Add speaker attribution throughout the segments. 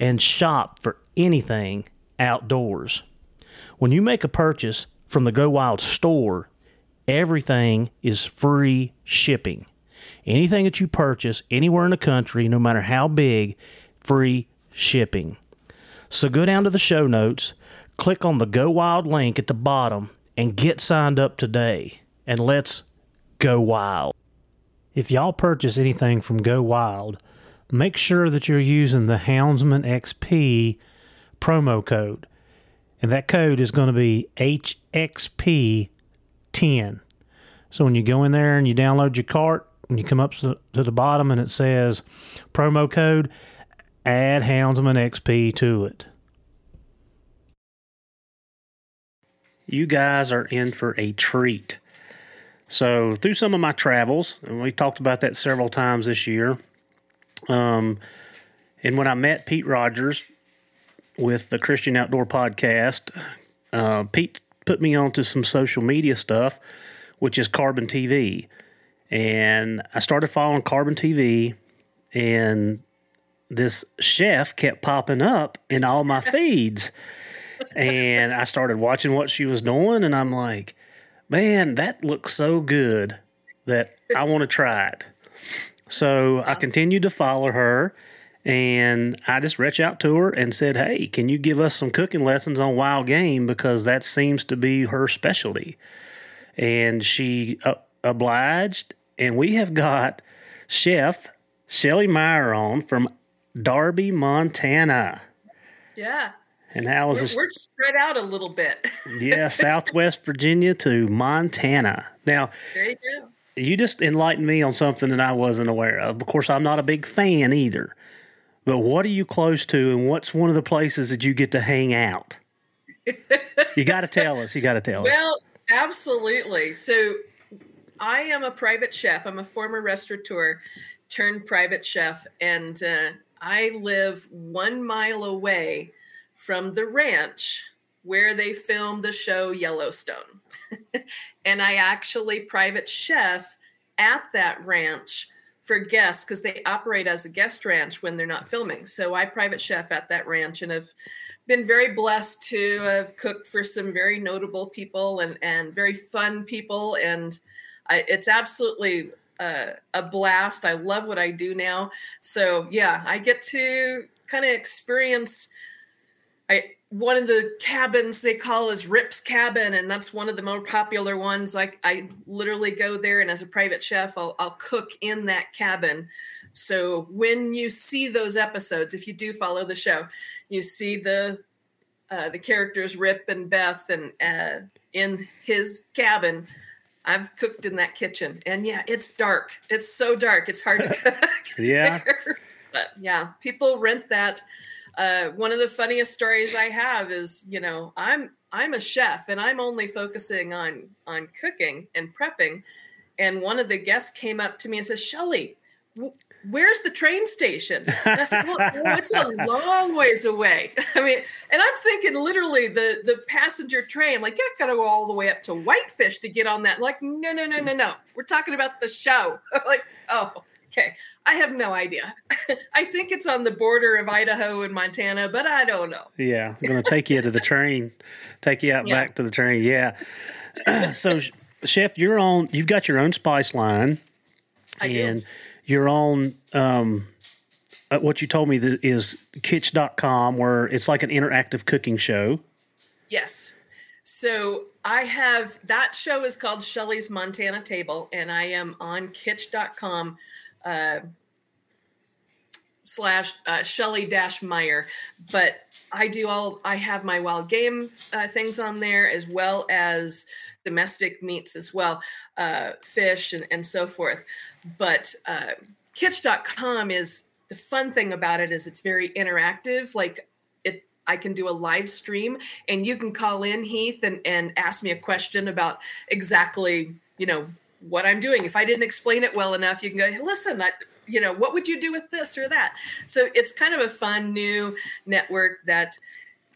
Speaker 1: and shop for anything outdoors. When you make a purchase from the Go Wild store, everything is free shipping. Anything that you purchase anywhere in the country, no matter how big, free shipping. So go down to the show notes, click on the Go Wild link at the bottom, and get signed up today. And let's go wild. If y'all purchase anything from Go Wild, make sure that you're using the Houndsman XP promo code. And that code is going to be HXP10. So when you go in there and you download your cart, and you come up to the bottom and it says promo code, add Houndsman XP to it. You guys are in for a treat. So, through some of my travels, and we talked about that several times this year, um, and when I met Pete Rogers with the Christian Outdoor Podcast, uh, Pete put me onto some social media stuff, which is Carbon TV. And I started following Carbon TV, and this chef kept popping up in all my feeds. and I started watching what she was doing, and I'm like, man, that looks so good that I want to try it. So I continued to follow her and I just reached out to her and said, Hey, can you give us some cooking lessons on wild game? Because that seems to be her specialty. And she uh, obliged. And we have got Chef Shelly Meyer on from Darby, Montana.
Speaker 2: Yeah.
Speaker 1: And how was this?
Speaker 2: We're spread out a little bit.
Speaker 1: yeah, Southwest Virginia to Montana. Now,
Speaker 2: there you go.
Speaker 1: You just enlightened me on something that I wasn't aware of. Of course, I'm not a big fan either. But what are you close to, and what's one of the places that you get to hang out? you got to tell us. You got to tell
Speaker 2: well, us. Well, absolutely. So I am a private chef. I'm a former restaurateur turned private chef, and uh, I live one mile away from the ranch where they filmed the show Yellowstone. and I actually private chef at that ranch for guests because they operate as a guest ranch when they're not filming. So I private chef at that ranch and have been very blessed to have cooked for some very notable people and, and very fun people. And I, it's absolutely uh, a blast. I love what I do now. So yeah, I get to kind of experience I one of the cabins they call is Rip's cabin, and that's one of the more popular ones. Like I literally go there, and as a private chef, I'll, I'll cook in that cabin. So when you see those episodes, if you do follow the show, you see the uh, the characters Rip and Beth, and uh, in his cabin. I've cooked in that kitchen, and yeah, it's dark. It's so dark. It's hard to cook.
Speaker 1: yeah,
Speaker 2: but yeah, people rent that uh, one of the funniest stories I have is, you know, I'm I'm a chef and I'm only focusing on on cooking and prepping. And one of the guests came up to me and says, "Shelly, where's the train station?" And I said, well, well, it's a long ways away. I mean, and I'm thinking literally the the passenger train, like, you got to go all the way up to Whitefish to get on that. Like, no, no, no, no, no. We're talking about the show. like, oh, okay. I have no idea. I think it's on the border of Idaho and Montana, but I don't know.
Speaker 1: Yeah, I'm going to take you to the train, take you out yeah. back to the train. Yeah. so, chef, you're on. You've got your own spice line,
Speaker 2: I
Speaker 1: and
Speaker 2: do.
Speaker 1: you're on. Um, uh, what you told me that is kittch.com where it's like an interactive cooking show.
Speaker 2: Yes. So I have that show is called Shelly's Montana Table, and I am on kittch.com uh, slash uh, Shelly dash Meyer. But I do all, I have my wild game uh, things on there as well as domestic meats as well, uh, fish and, and so forth. But uh, kittch.com is the fun thing about it is it's very interactive. Like it, I can do a live stream and you can call in Heath and, and ask me a question about exactly, you know, what I'm doing. If I didn't explain it well enough, you can go, listen, I, you know, what would you do with this or that? So it's kind of a fun new network that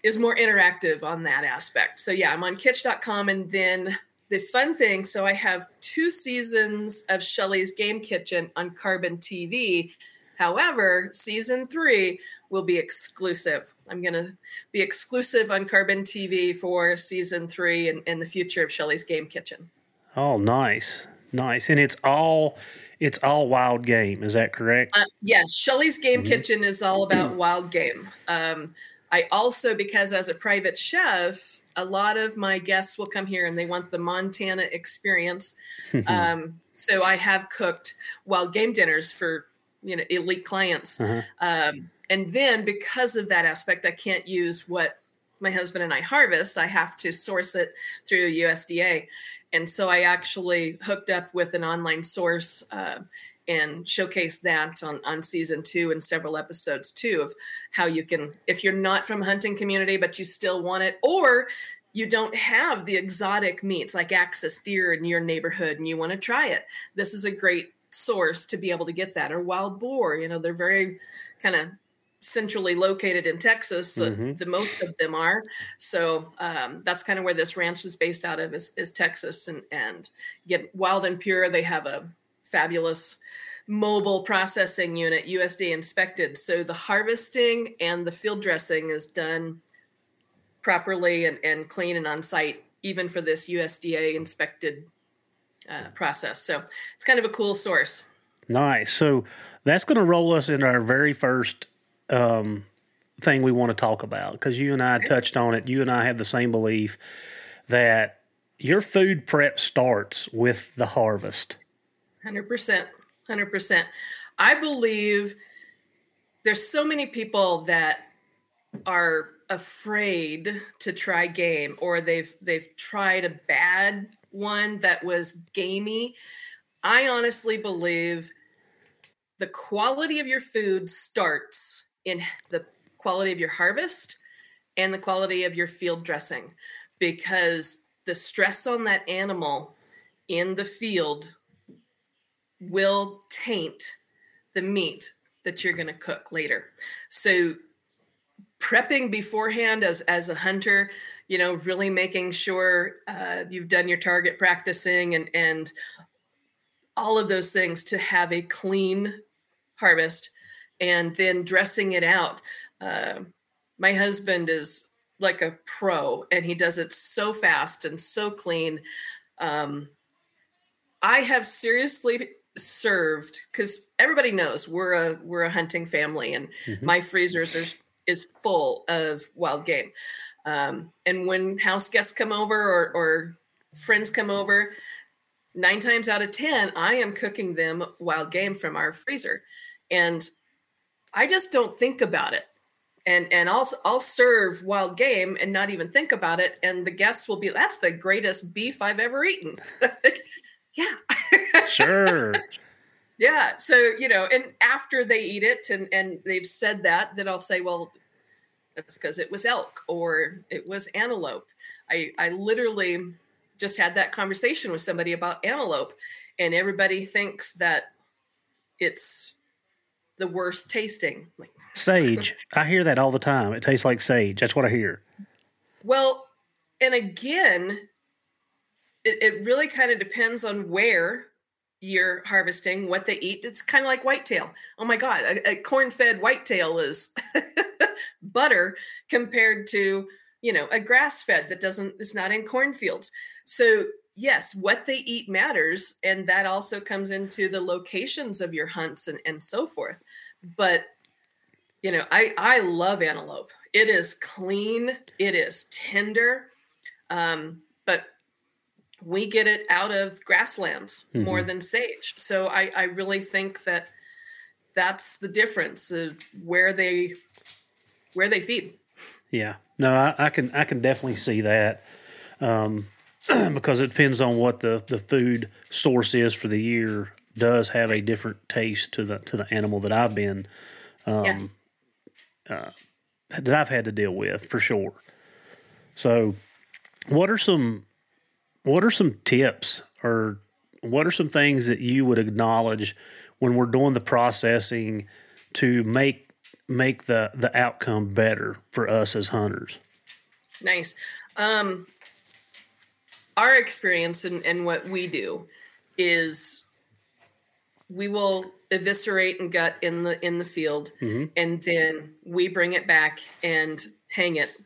Speaker 2: is more interactive on that aspect. So yeah, I'm on kittch.com and then the fun thing, so I have two seasons of Shelly's Game Kitchen on Carbon TV. However, season three will be exclusive. I'm going to be exclusive on Carbon TV for season three and, and the future of Shelly's Game Kitchen.
Speaker 1: Oh, nice. Nice. And it's all it's all wild game. Is that correct? Uh,
Speaker 2: yes. Shelly's Game mm-hmm. Kitchen is all about wild game. Um, I also, because as a private chef, a lot of my guests will come here and they want the Montana experience. um, so I have cooked wild game dinners for you know elite clients. Uh-huh. Um, and then because of that aspect, I can't use what my husband and I harvest. I have to source it through USDA and so I actually hooked up with an online source uh, and showcased that on, on season two and several episodes too of how you can, if you're not from hunting community but you still want it, or you don't have the exotic meats like axis deer in your neighborhood and you want to try it, this is a great source to be able to get that. Or wild boar, you know, they're very kind of centrally located in Texas. Mm-hmm. The most of them are. So um, that's kind of where this ranch is based out of is, is Texas and, and get wild and pure. They have a fabulous mobile processing unit, USDA inspected. So the harvesting and the field dressing is done properly and, and clean and on site, even for this USDA inspected uh, process. So it's kind of a cool source.
Speaker 1: Nice. So that's going to roll us into our very first um, thing we want to talk about because you and I touched on it. You and I have the same belief that your food prep starts with the harvest.
Speaker 2: 100%. 100%. I believe there's so many people that are afraid to try game or they've they've tried a bad one that was gamey. I honestly believe the quality of your food starts in the quality of your harvest and the quality of your field dressing because the stress on that animal in the field will taint the meat that you're going to cook later. So prepping beforehand as as a hunter, you know, really making sure uh, you've done your target practicing and and all of those things to have a clean harvest, and then dressing it out. Uh, my husband is like a pro, and he does it so fast and so clean. Um, I have seriously served because everybody knows we're a we're a hunting family and mm-hmm. my freezers are is full of wild game um, and when house guests come over or, or friends come over nine times out of ten i am cooking them wild game from our freezer and i just don't think about it and and I'll I'll serve wild game and not even think about it, and the guests will be that's the greatest beef I've ever eaten. yeah,
Speaker 1: sure.
Speaker 2: Yeah. So, you know, and after they eat it and, and they've said that, then I'll say, well, that's because it was elk or it was antelope. I, I literally just had that conversation with somebody about antelope, and everybody thinks that it's the worst tasting. Like
Speaker 1: sage. I hear that all the time. It tastes like sage. That's what I hear.
Speaker 2: Well, and again, it, it really kind of depends on where you're harvesting, what they eat. It's kind of like whitetail. Oh my God, a, a corn fed whitetail is butter compared to, you know, a grass fed that doesn't, is not in cornfields. So, yes, what they eat matters. And that also comes into the locations of your hunts and, and so forth. But, you know, I, I love antelope. It is clean, it is tender. Um, but we get it out of grasslands mm-hmm. more than sage. So I, I really think that that's the difference of where they where they feed.
Speaker 1: Yeah, no, I, I can I can definitely see that um, because it depends on what the the food source is for the year. Does have a different taste to the to the animal that I've been um, yeah. uh, that I've had to deal with for sure. So, what are some what are some tips or what are some things that you would acknowledge when we're doing the processing to make make the the outcome better for us as hunters
Speaker 2: nice um our experience and, and what we do is we will eviscerate and gut in the in the field mm-hmm. and then we bring it back and hang it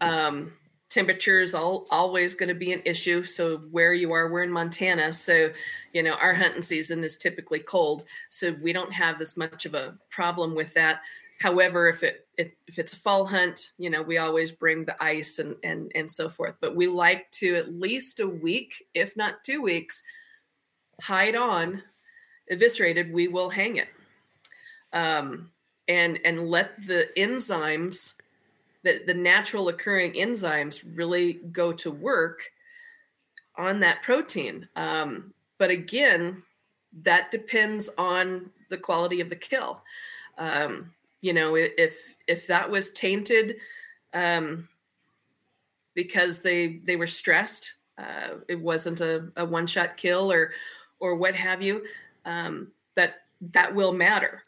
Speaker 2: um temperature is all, always going to be an issue. So where you are, we're in Montana. So, you know, our hunting season is typically cold. So we don't have this much of a problem with that. However, if it if, if it's a fall hunt, you know, we always bring the ice and and and so forth. But we like to at least a week, if not two weeks, hide on, eviscerated. We will hang it, um, and and let the enzymes the, the natural occurring enzymes really go to work on that protein. Um, but again, that depends on the quality of the kill. Um, you know, if if that was tainted um, because they they were stressed, uh, it wasn't a, a one shot kill or or what have you, um, that that will matter.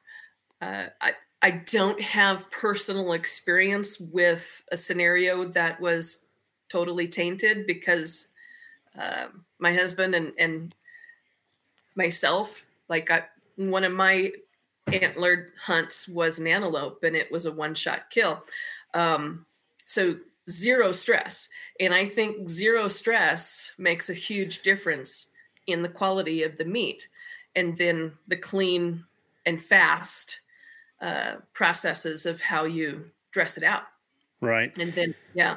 Speaker 2: Uh, I, I don't have personal experience with a scenario that was totally tainted because uh, my husband and, and myself, like I, one of my antlered hunts was an antelope and it was a one shot kill. Um, so zero stress. And I think zero stress makes a huge difference in the quality of the meat. And then the clean and fast uh, processes of how you dress it out.
Speaker 1: Right.
Speaker 2: And then, yeah,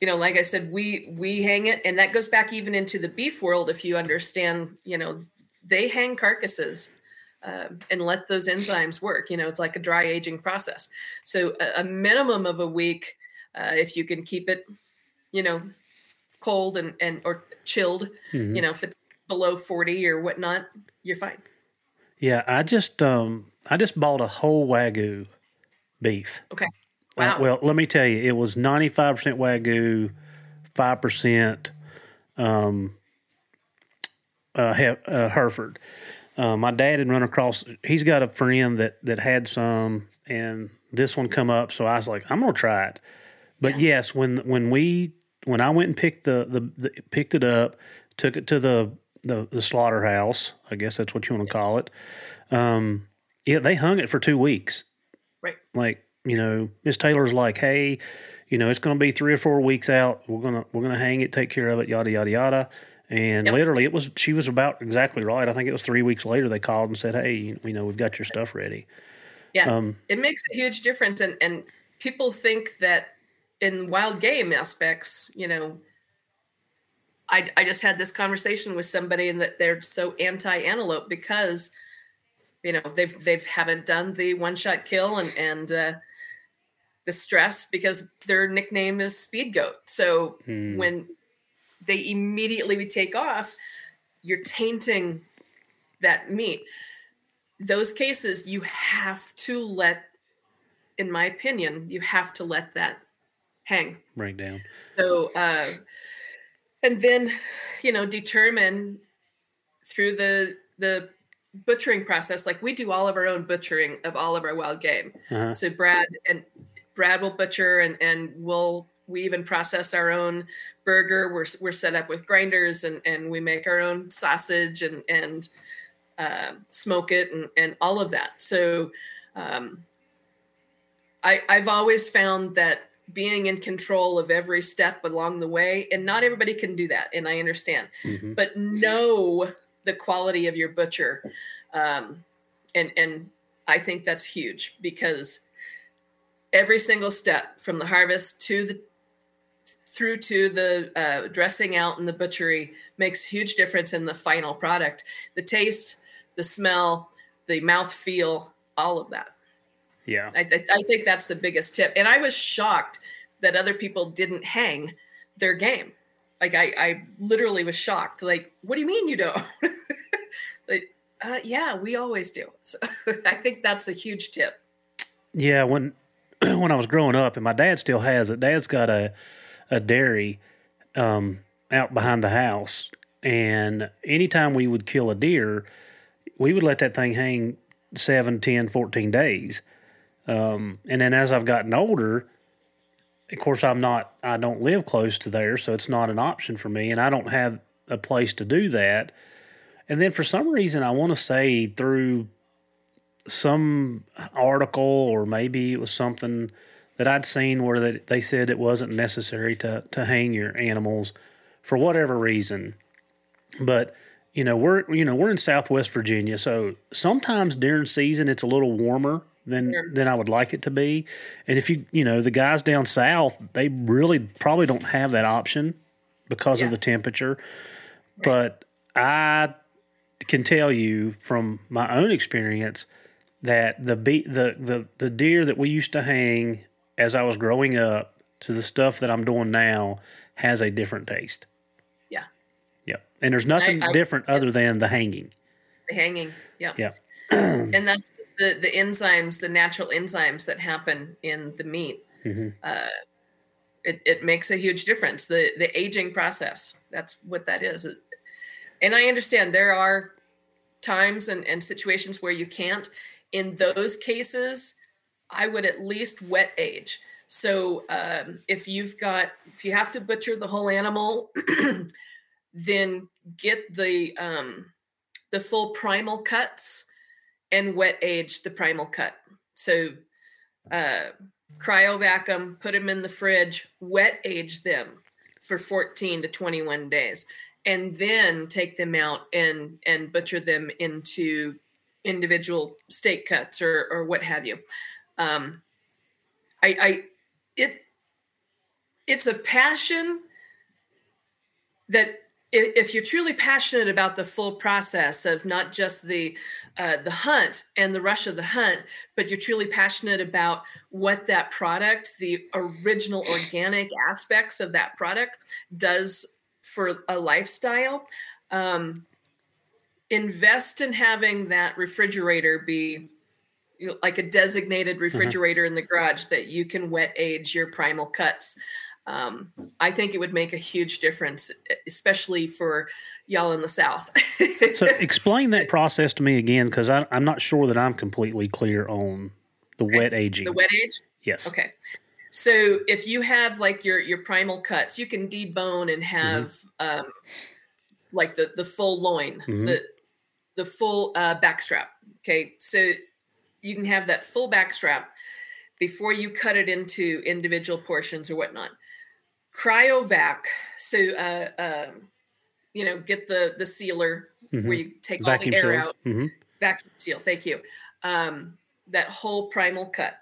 Speaker 2: you know, like I said, we we hang it, and that goes back even into the beef world. If you understand, you know, they hang carcasses uh, and let those enzymes work. You know, it's like a dry aging process. So a, a minimum of a week, uh, if you can keep it, you know, cold and and or chilled. Mm-hmm. You know, if it's below forty or whatnot, you're fine.
Speaker 1: Yeah, I just um I just bought a whole wagyu beef.
Speaker 2: Okay.
Speaker 1: Uh, wow. Uh, well, let me tell you, it was ninety five percent wagyu, five percent um, uh, he, uh, Hereford. Uh, my dad had run across. He's got a friend that that had some, and this one come up. So I was like, I'm gonna try it. But yeah. yes, when when we when I went and picked the, the, the picked it up, took it to the, the the slaughterhouse. I guess that's what you want to call it. Um, yeah, they hung it for two weeks.
Speaker 2: Right.
Speaker 1: Like you know, Miss Taylor's like, hey, you know, it's going to be three or four weeks out. We're gonna we're gonna hang it, take care of it, yada yada yada. And yep. literally, it was she was about exactly right. I think it was three weeks later they called and said, "Hey, you know, we've got your stuff ready."
Speaker 2: Yeah, um, it makes a huge difference, and and people think that in wild game aspects, you know, I I just had this conversation with somebody and that they're so anti antelope because, you know, they've they've haven't done the one shot kill and and uh, the stress because their nickname is speed goat. So hmm. when they immediately would take off, you're tainting that meat. Those cases, you have to let, in my opinion, you have to let that hang.
Speaker 1: Break down.
Speaker 2: So, uh, and then, you know, determine through the the butchering process. Like we do all of our own butchering of all of our wild game. Uh-huh. So Brad and Brad will butcher, and and we'll we even process our own burger. We're we're set up with grinders, and and we make our own sausage and and uh, smoke it and and all of that. So, um, I I've always found that being in control of every step along the way, and not everybody can do that, and I understand, mm-hmm. but know the quality of your butcher, um, and and I think that's huge because every single step from the harvest to the through to the uh, dressing out in the butchery makes huge difference in the final product. The taste the smell the mouth feel all of that.
Speaker 1: Yeah.
Speaker 2: I, I think that's the biggest tip. And i was shocked that other people didn't hang their game. Like i, I literally was shocked. Like what do you mean you don't? Like uh, yeah we always do. So i think that's a huge tip.
Speaker 1: Yeah when when i was growing up and my dad still has it dad's got a a dairy um, out behind the house. And anytime we would kill a deer, we would let that thing hang 7, 10, 14 days. Um, and then as I've gotten older, of course, I'm not, I don't live close to there, so it's not an option for me. And I don't have a place to do that. And then for some reason, I want to say through some article or maybe it was something that I'd seen where that they said it wasn't necessary to to hang your animals for whatever reason. But you know we're you know we're in Southwest Virginia, so sometimes during season it's a little warmer than sure. than I would like it to be. And if you you know the guys down south, they really probably don't have that option because yeah. of the temperature. But I can tell you from my own experience that the be- the the the deer that we used to hang as I was growing up to the stuff that I'm doing now has a different taste.
Speaker 2: Yeah.
Speaker 1: Yeah. And there's nothing I, I, different yeah. other than the hanging.
Speaker 2: The hanging. Yeah.
Speaker 1: Yeah.
Speaker 2: and that's the, the enzymes, the natural enzymes that happen in the meat. Mm-hmm. Uh, it, it makes a huge difference. The the aging process. That's what that is. And I understand there are times and, and situations where you can't. In those cases, I would at least wet age. So um, if you've got, if you have to butcher the whole animal, then get the um, the full primal cuts and wet age the primal cut. So uh, cryovac them, put them in the fridge, wet age them for 14 to 21 days, and then take them out and and butcher them into individual steak cuts or or what have you um, I, I it it's a passion that if, you're truly passionate about the full process of not just the uh, the hunt and the rush of the hunt, but you're truly passionate about what that product, the original organic aspects of that product, does for a lifestyle. Um, invest in having that refrigerator be like a designated mm-hmm. refrigerator in the garage that you can wet age your primal cuts. Um, I think it would make a huge difference, especially for y'all in the South.
Speaker 1: so explain that process to me again, because I'm not sure that I'm completely clear on the okay. wet aging.
Speaker 2: The wet age.
Speaker 1: Yes.
Speaker 2: Okay. So if you have like your your primal cuts, you can debone and have mm-hmm. um, like the the full loin, mm-hmm. the the full uh, backstrap. Okay, so you can have that full backstrap before you cut it into individual portions or whatnot. Cryovac, so uh, uh, you know, get the the sealer mm-hmm. where you take vacuum all the air seal. out, mm-hmm. vacuum seal. Thank you. Um, that whole primal cut,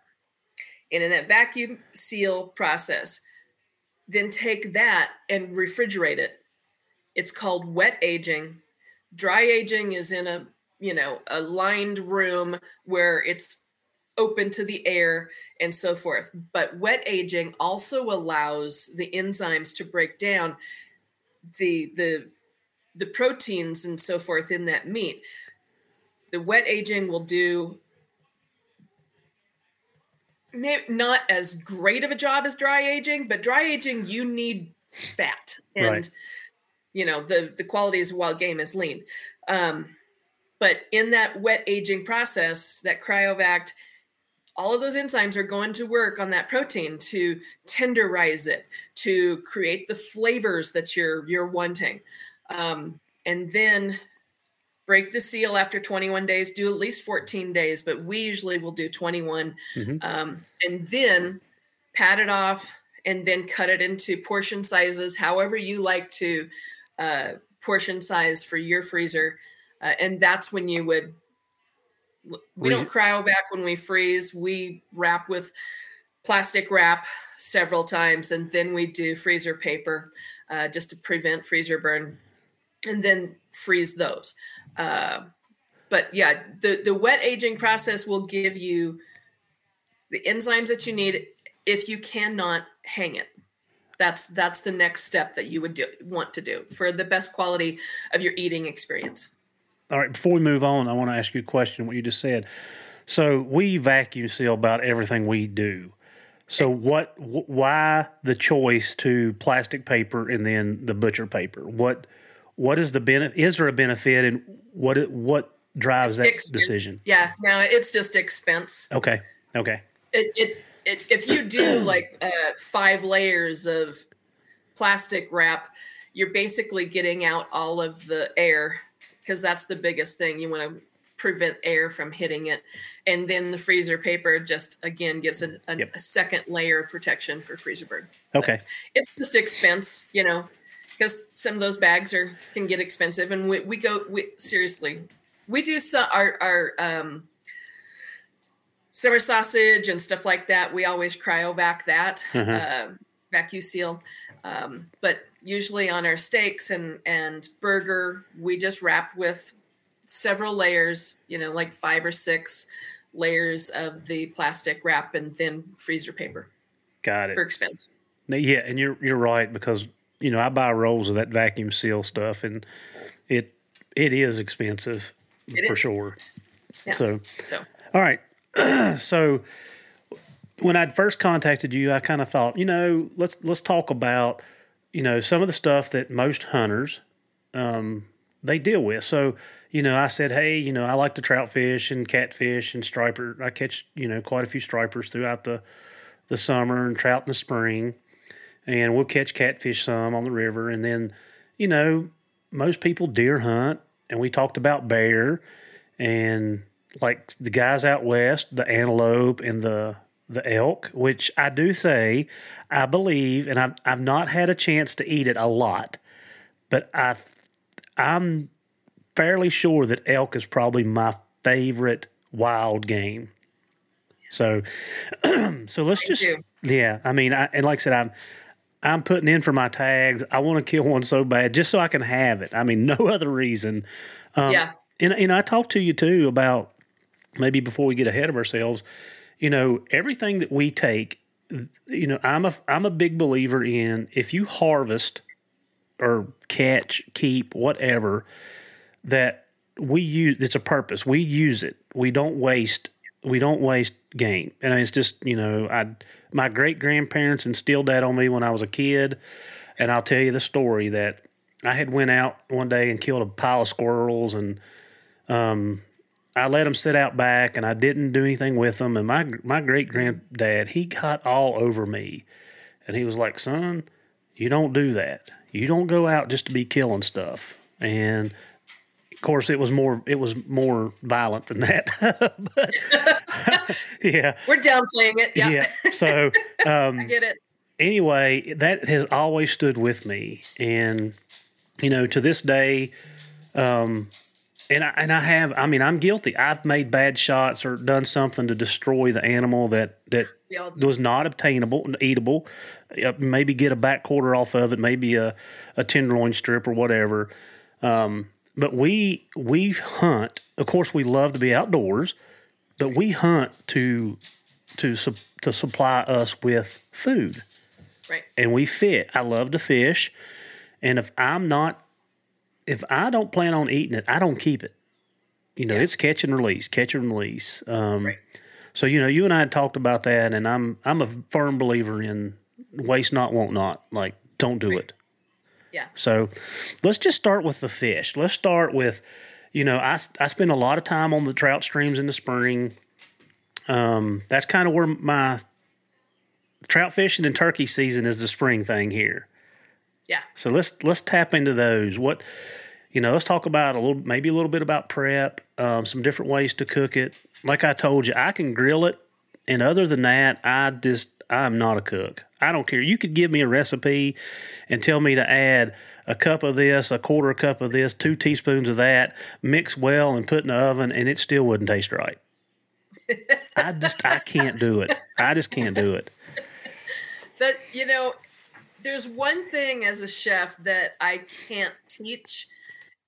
Speaker 2: and in that vacuum seal process, then take that and refrigerate it. It's called wet aging. Dry aging is in a you know a lined room where it's open to the air and so forth. But wet aging also allows the enzymes to break down the the the proteins and so forth in that meat. The wet aging will do not as great of a job as dry aging, but dry aging you need fat and right. you know the the qualities of wild game is lean. Um, but in that wet aging process, that cryovac all of those enzymes are going to work on that protein to tenderize it to create the flavors that you're you're wanting. Um, and then break the seal after 21 days do at least 14 days but we usually will do 21 mm-hmm. um, and then pat it off and then cut it into portion sizes however you like to uh, portion size for your freezer uh, and that's when you would we don't cryovac when we freeze. We wrap with plastic wrap several times, and then we do freezer paper uh, just to prevent freezer burn, and then freeze those. Uh, but yeah, the the wet aging process will give you the enzymes that you need if you cannot hang it. That's that's the next step that you would do want to do for the best quality of your eating experience.
Speaker 1: All right, before we move on, I want to ask you a question. What you just said. So we vacuum seal about everything we do. So what? Wh- why the choice to plastic paper and then the butcher paper? What? What is the benefit? Is there a benefit, and what? What drives that expense. decision?
Speaker 2: Yeah, no, it's just expense.
Speaker 1: Okay. Okay.
Speaker 2: It, it, it if you do like uh, five layers of plastic wrap, you're basically getting out all of the air because that's the biggest thing. You want to prevent air from hitting it. And then the freezer paper just again gives a, a, yep. a second layer of protection for freezer burn.
Speaker 1: Okay. But
Speaker 2: it's just expense, you know, because some of those bags are can get expensive. And we, we go we seriously, we do some our our um summer sausage and stuff like that. We always cryovac that, uh-huh. uh, vacuum seal. Um, but usually on our steaks and and burger, we just wrap with several layers, you know, like five or six layers of the plastic wrap and thin freezer paper.
Speaker 1: Got it.
Speaker 2: For expense.
Speaker 1: Yeah, and you're you're right because you know I buy rolls of that vacuum seal stuff and it it is expensive it for is. sure. Yeah. So, so all right. so when I'd first contacted you, I kind of thought, you know, let's let's talk about you know, some of the stuff that most hunters um, they deal with. So, you know, I said, hey, you know, I like to trout fish and catfish and striper. I catch, you know, quite a few stripers throughout the the summer and trout in the spring, and we'll catch catfish some on the river. And then, you know, most people deer hunt, and we talked about bear and like the guys out west, the antelope and the the elk, which I do say, I believe, and I've I've not had a chance to eat it a lot, but I I'm fairly sure that elk is probably my favorite wild game. So, so let's just yeah. I mean, I, and like I said, I'm I'm putting in for my tags. I want to kill one so bad just so I can have it. I mean, no other reason.
Speaker 2: Um, yeah.
Speaker 1: And and I talked to you too about maybe before we get ahead of ourselves you know, everything that we take, you know, I'm a I'm a big believer in if you harvest or catch, keep, whatever, that we use it's a purpose. We use it. We don't waste we don't waste game. And it's just, you know, I my great grandparents instilled that on me when I was a kid. And I'll tell you the story that I had went out one day and killed a pile of squirrels and um, I let them sit out back and I didn't do anything with them. And my my great granddad, he got all over me. And he was like, son, you don't do that. You don't go out just to be killing stuff. And of course, it was more it was more violent than that. but, yeah,
Speaker 2: we're downplaying it. Yep.
Speaker 1: Yeah. So um,
Speaker 2: I get it.
Speaker 1: Anyway, that has always stood with me, and you know, to this day, um, and I, and I have. I mean, I'm guilty. I've made bad shots or done something to destroy the animal that that was not obtainable, and eatable. Uh, maybe get a back quarter off of it, maybe a a tenderloin strip or whatever. Um, but we we hunt. Of course, we love to be outdoors, but we hunt to to to supply us with food.
Speaker 2: Right.
Speaker 1: And we fit. I love to fish, and if I'm not, if I don't plan on eating it, I don't keep it. You know, yeah. it's catch and release, catch and release. Um, right. So you know, you and I had talked about that, and I'm I'm a firm believer in waste not, want not. Like, don't do right. it.
Speaker 2: Yeah.
Speaker 1: So let's just start with the fish. Let's start with, you know, I, I spend a lot of time on the trout streams in the spring. Um, that's kind of where my trout fishing and turkey season is the spring thing here.
Speaker 2: Yeah.
Speaker 1: So let's let's tap into those. What you know, let's talk about a little, maybe a little bit about prep, um, some different ways to cook it. Like I told you, I can grill it, and other than that, I just I'm not a cook. I don't care. You could give me a recipe and tell me to add a cup of this, a quarter cup of this, two teaspoons of that, mix well and put in the oven, and it still wouldn't taste right. I just I can't do it. I just can't do it.
Speaker 2: That you know, there's one thing as a chef that I can't teach,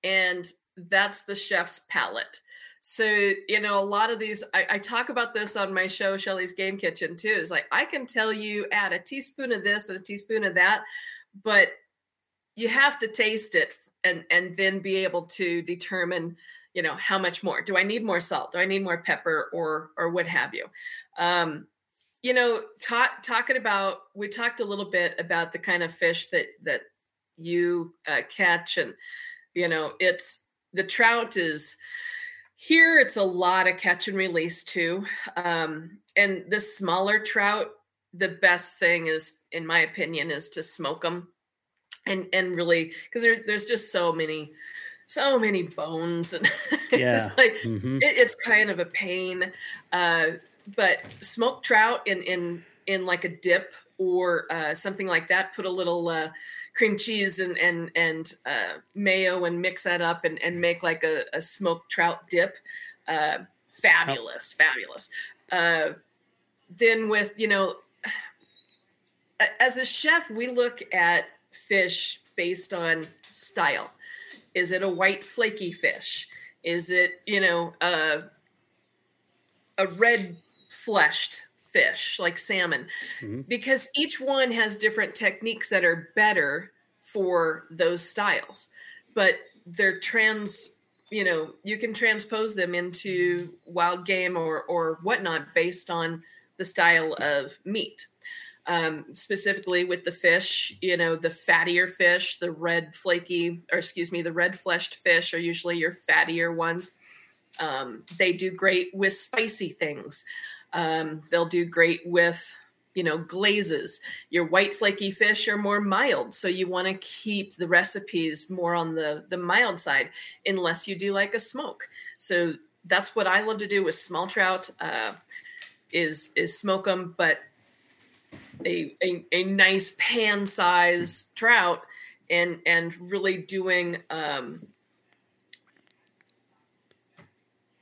Speaker 2: and that's the chef's palate. So, you know, a lot of these, I, I, talk about this on my show, Shelly's Game Kitchen, too. Is like, I can tell you add a teaspoon of this and a teaspoon of that, but you have to taste it and, and then be able to determine, you know, how much more. Do I need more salt? Do I need more pepper or, or what have you? Um, you know, talk, talking about, we talked a little bit about the kind of fish that, that you uh, catch and, you know, it's, the trout is, here, it's a lot of catch and release too. Um, and the smaller trout, the best thing is, in my opinion, is to smoke them, and and really because there, there's just so many, so many bones, and
Speaker 1: yeah.
Speaker 2: it's like mm-hmm. it, it's kind of a pain. Uh, but smoked trout in in in like a dip or uh, something like that. Put a little uh, cream cheese and and and uh, mayo and mix that up and, and make like a, a smoked trout dip. Uh, fabulous, oh. fabulous. Uh, then with you know, as a chef, we look at fish based on style. Is it a white flaky fish? Is it you know a a red fleshed fish like salmon mm-hmm. because each one has different techniques that are better for those styles. But they're trans you know you can transpose them into wild game or or whatnot based on the style of meat. Um, specifically with the fish you know the fattier fish the red flaky or excuse me the red fleshed fish are usually your fattier ones. Um, they do great with spicy things um, they'll do great with you know glazes. Your white flaky fish are more mild so you want to keep the recipes more on the the mild side unless you do like a smoke. So that's what i love to do with small trout uh, is is smoke them but a, a, a nice pan size trout and and really doing um,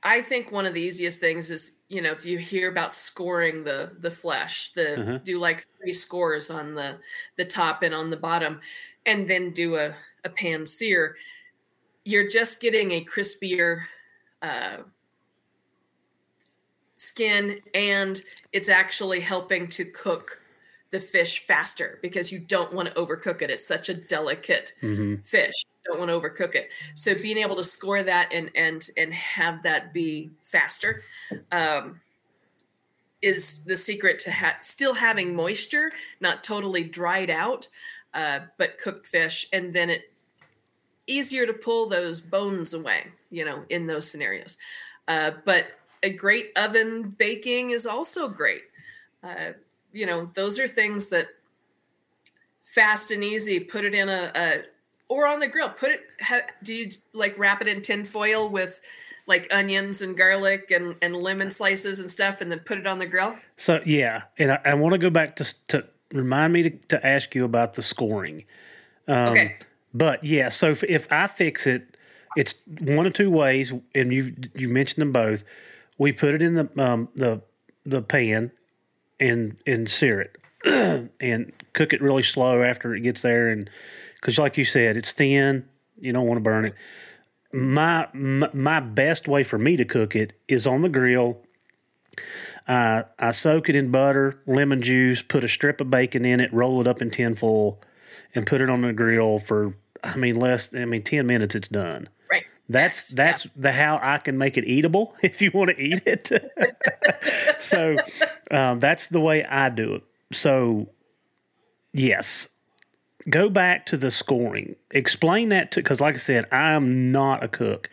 Speaker 2: i think one of the easiest things is you know if you hear about scoring the the flesh the uh-huh. do like three scores on the the top and on the bottom and then do a, a pan sear you're just getting a crispier uh, skin and it's actually helping to cook the fish faster because you don't want to overcook it it's such a delicate mm-hmm. fish don't want to overcook it. So being able to score that and and and have that be faster. Um, is the secret to ha- still having moisture, not totally dried out, uh, but cooked fish, and then it easier to pull those bones away. You know, in those scenarios, uh, but a great oven baking is also great. Uh, you know, those are things that fast and easy. Put it in a, a or on the grill. Put it. Ha, do you like wrap it in tin foil with like onions and garlic and, and lemon slices and stuff, and then put it on the grill?
Speaker 1: So yeah, and I, I want to go back to to remind me to, to ask you about the scoring. Um,
Speaker 2: okay.
Speaker 1: But yeah, so if, if I fix it, it's one of two ways, and you you mentioned them both. We put it in the um, the the pan and and sear it and cook it really slow after it gets there, and because like you said, it's thin. You don't want to burn it. My, my my best way for me to cook it is on the grill. Uh, I soak it in butter, lemon juice, put a strip of bacon in it, roll it up in tinfoil, and put it on the grill for I mean less I mean ten minutes. It's done. That's that's yeah. the how I can make it eatable if you want to eat it. so um, that's the way I do it. So yes, go back to the scoring. Explain that to because, like I said, I am not a cook.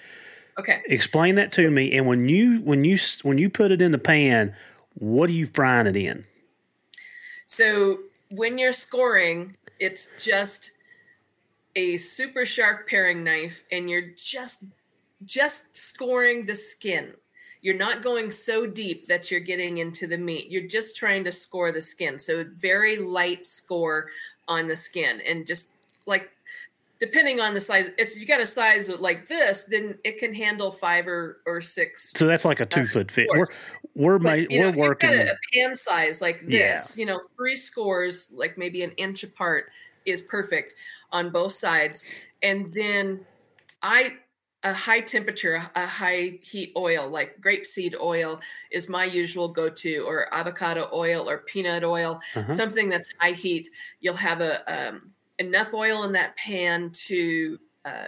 Speaker 2: Okay.
Speaker 1: Explain that to me. And when you when you when you put it in the pan, what are you frying it in?
Speaker 2: So when you're scoring, it's just a super sharp paring knife, and you're just just scoring the skin. You're not going so deep that you're getting into the meat. You're just trying to score the skin. So very light score on the skin and just like depending on the size if you got a size like this then it can handle five or, or six
Speaker 1: so that's like a two uh, foot fit we're we're, but, we're know, working
Speaker 2: a, a pan size like this yeah. you know three scores like maybe an inch apart is perfect on both sides and then i a high temperature, a high heat oil like grapeseed oil is my usual go to, or avocado oil or peanut oil, uh-huh. something that's high heat. You'll have a um, enough oil in that pan to uh,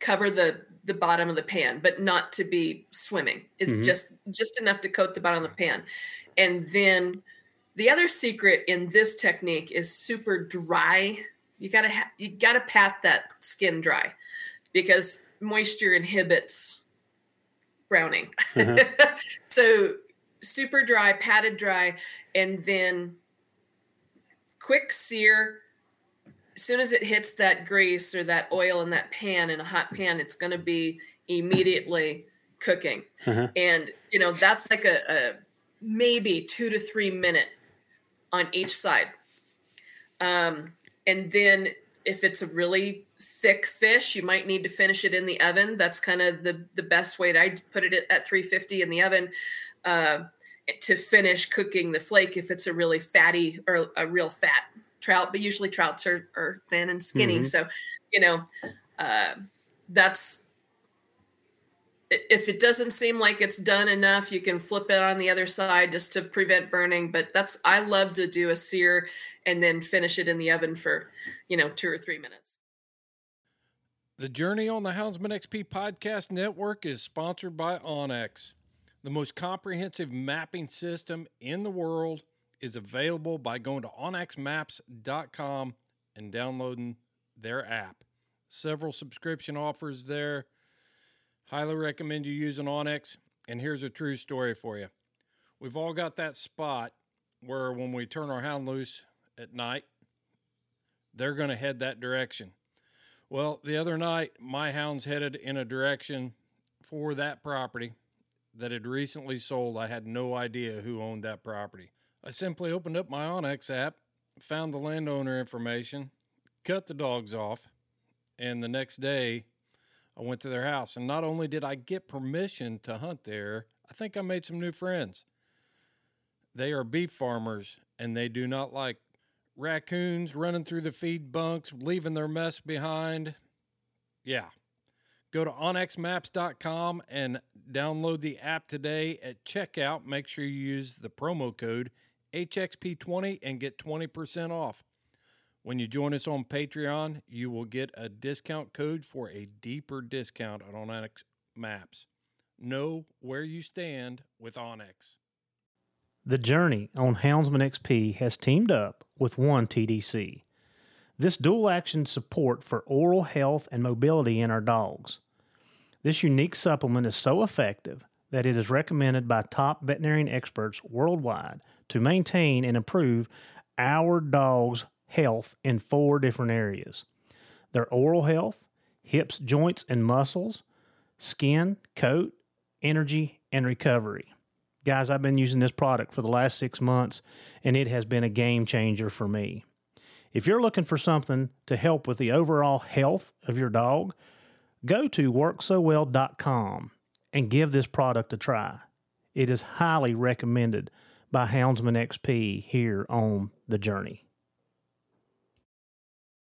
Speaker 2: cover the the bottom of the pan, but not to be swimming. It's mm-hmm. just just enough to coat the bottom of the pan, and then the other secret in this technique is super dry. You gotta ha- you gotta pat that skin dry because moisture inhibits browning. Uh-huh. so super dry, patted dry, and then quick sear. As soon as it hits that grease or that oil in that pan in a hot pan, it's going to be immediately cooking. Uh-huh. And you know that's like a, a maybe two to three minute on each side. Um, and then if it's a really thick fish, you might need to finish it in the oven. That's kind of the the best way. To, I put it at 350 in the oven uh, to finish cooking the flake. If it's a really fatty or a real fat trout, but usually trouts are, are thin and skinny. Mm-hmm. So, you know, uh, that's if it doesn't seem like it's done enough, you can flip it on the other side just to prevent burning. But that's I love to do a sear and then finish it in the oven for, you know, two or three minutes.
Speaker 3: The Journey on the Houndsman XP Podcast Network is sponsored by onX. The most comprehensive mapping system in the world is available by going to onxmaps.com and downloading their app. Several subscription offers there. Highly recommend you using onX. And here's a true story for you. We've all got that spot where when we turn our hound loose at night, they're going to head that direction. Well, the other night, my hounds headed in a direction for that property that had recently sold. I had no idea who owned that property. I simply opened up my onX app, found the landowner information, cut the dogs off, and the next day I went to their house. And not only did I get permission to hunt there, I think I made some new friends. They are beef farmers and they do not like raccoons running through the feed bunks, leaving their mess behind. Yeah. Go to onxmaps.com and download the app today. At checkout, make sure you use the promo code HXP20 and get 20% off. When you join us on Patreon, you will get a discount code for a deeper discount on onX Maps. Know where you stand with onX.
Speaker 1: The Journey on Houndsman XP has teamed up with One TDC. This dual action support for oral health and mobility in our dogs. This unique supplement is so effective that it is recommended by top veterinarian experts worldwide to maintain and improve our dog's health in four different areas their oral health, hips, joints, and muscles, skin, coat, energy, and recovery. Guys, I've been using this product for the last six months, and it has been a game changer for me. If you're looking for something to help with the overall health of your dog, go to worksowell.com and give this product a try. It is highly recommended by Houndsman XP here on the journey.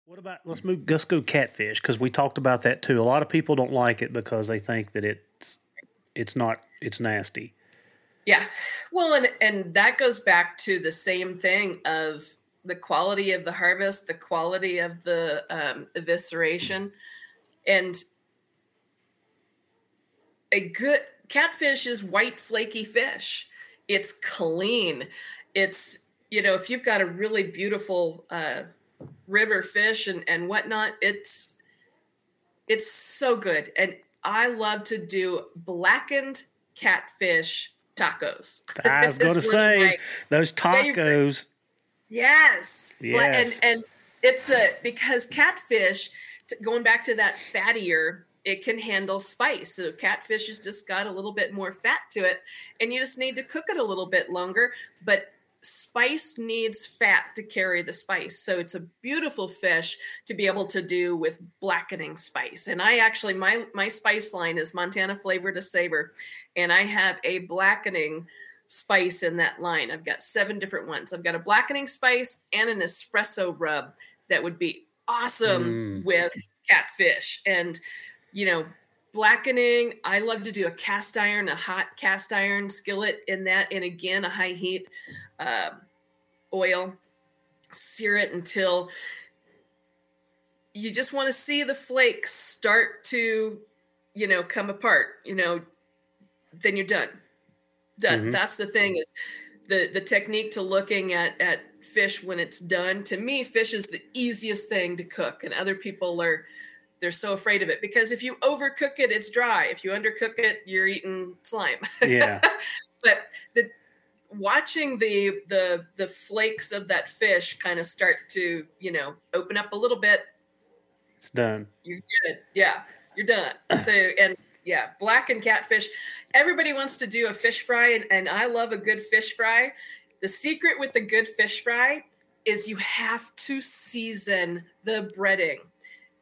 Speaker 1: What about let's move let's go catfish because we talked about that too. A lot of people don't like it because they think that it's it's not it's nasty.
Speaker 2: Yeah. Well, and and that goes back to the same thing of the quality of the harvest, the quality of the um, evisceration, and a good catfish is white flaky fish. It's clean. It's you know if you've got a really beautiful uh, river fish and and whatnot, it's it's so good. And I love to do blackened catfish tacos.
Speaker 1: I was going to say those tacos. Favorite.
Speaker 2: Yes. Yes. And and it's a because catfish going back to that fattier it can handle spice. So catfish has just got a little bit more fat to it, and you just need to cook it a little bit longer. But spice needs fat to carry the spice. So it's a beautiful fish to be able to do with blackening spice. And I actually my my spice line is Montana flavor to savor, and I have a blackening spice in that line. I've got seven different ones. I've got a blackening spice and an espresso rub that would be awesome mm. with catfish. And you know, blackening. I love to do a cast iron, a hot cast iron skillet in that, and again, a high heat uh, oil. Sear it until you just want to see the flakes start to, you know, come apart. You know, then you're done. That mm-hmm. that's the thing is the the technique to looking at at fish when it's done. To me, fish is the easiest thing to cook, and other people are they're so afraid of it because if you overcook it, it's dry. If you undercook it, you're eating slime.
Speaker 1: Yeah.
Speaker 2: but the watching the the the flakes of that fish kind of start to you know open up a little bit.
Speaker 1: It's done.
Speaker 2: You're good. Yeah, you're done. So and yeah, blackened catfish. Everybody wants to do a fish fry, and, and I love a good fish fry. The secret with the good fish fry is you have to season the breading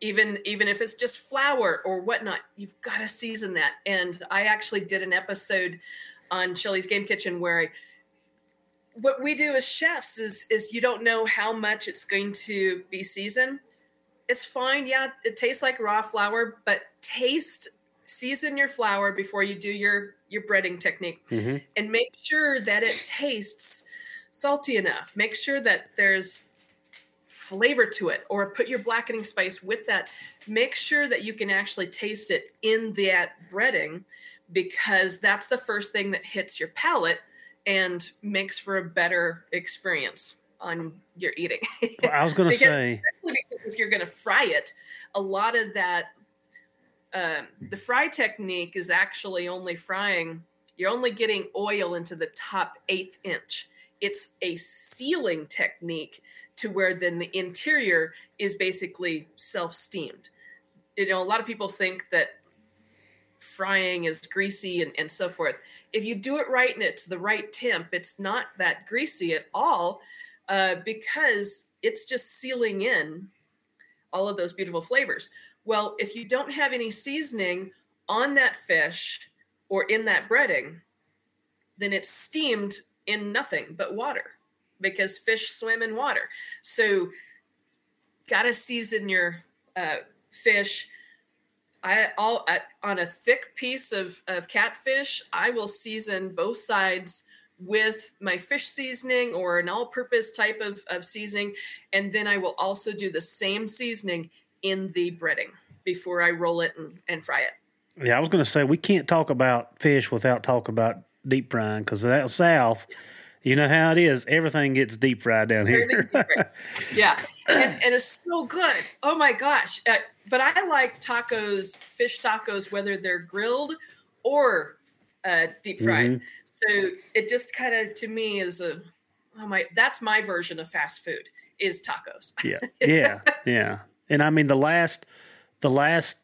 Speaker 2: even even if it's just flour or whatnot you've got to season that and i actually did an episode on Shelly's game kitchen where I, what we do as chefs is is you don't know how much it's going to be seasoned. It's fine yeah it tastes like raw flour but taste season your flour before you do your your breading technique. Mm-hmm. and make sure that it tastes salty enough. Make sure that there's flavor to it or put your blackening spice with that. Make sure that you can actually taste it in that breading because that's the first thing that hits your palate and makes for a better experience on your eating
Speaker 1: well, i was going to say
Speaker 2: if you're going to fry it a lot of that uh, the fry technique is actually only frying you're only getting oil into the top eighth inch it's a sealing technique to where then the interior is basically self steamed. You know, a lot of people think that frying is greasy and, and so forth. If you do it right and it's the right temp, it's not that greasy at all uh, because it's just sealing in all of those beautiful flavors. Well, if you don't have any seasoning on that fish or in that breading, then it's steamed in nothing but water because fish swim in water. So, got to season your uh, fish. I all on a thick piece of, of catfish. I will season both sides with my fish seasoning or an all-purpose type of, of seasoning, and then I will also do the same seasoning in the breading before I roll it and, and fry it.
Speaker 1: Yeah, I was going to say we can't talk about fish without talking about deep frying because that south You know how it is. Everything gets deep fried down here.
Speaker 2: yeah, and, and, it's so good. Oh my gosh! Uh, but I like tacos, fish tacos, whether they're grilled or uh, deep fried. Mm-hmm. So it just kind of to me is a oh my. That's my version of fast food is tacos.
Speaker 1: yeah, yeah, yeah. And I mean the last, the last.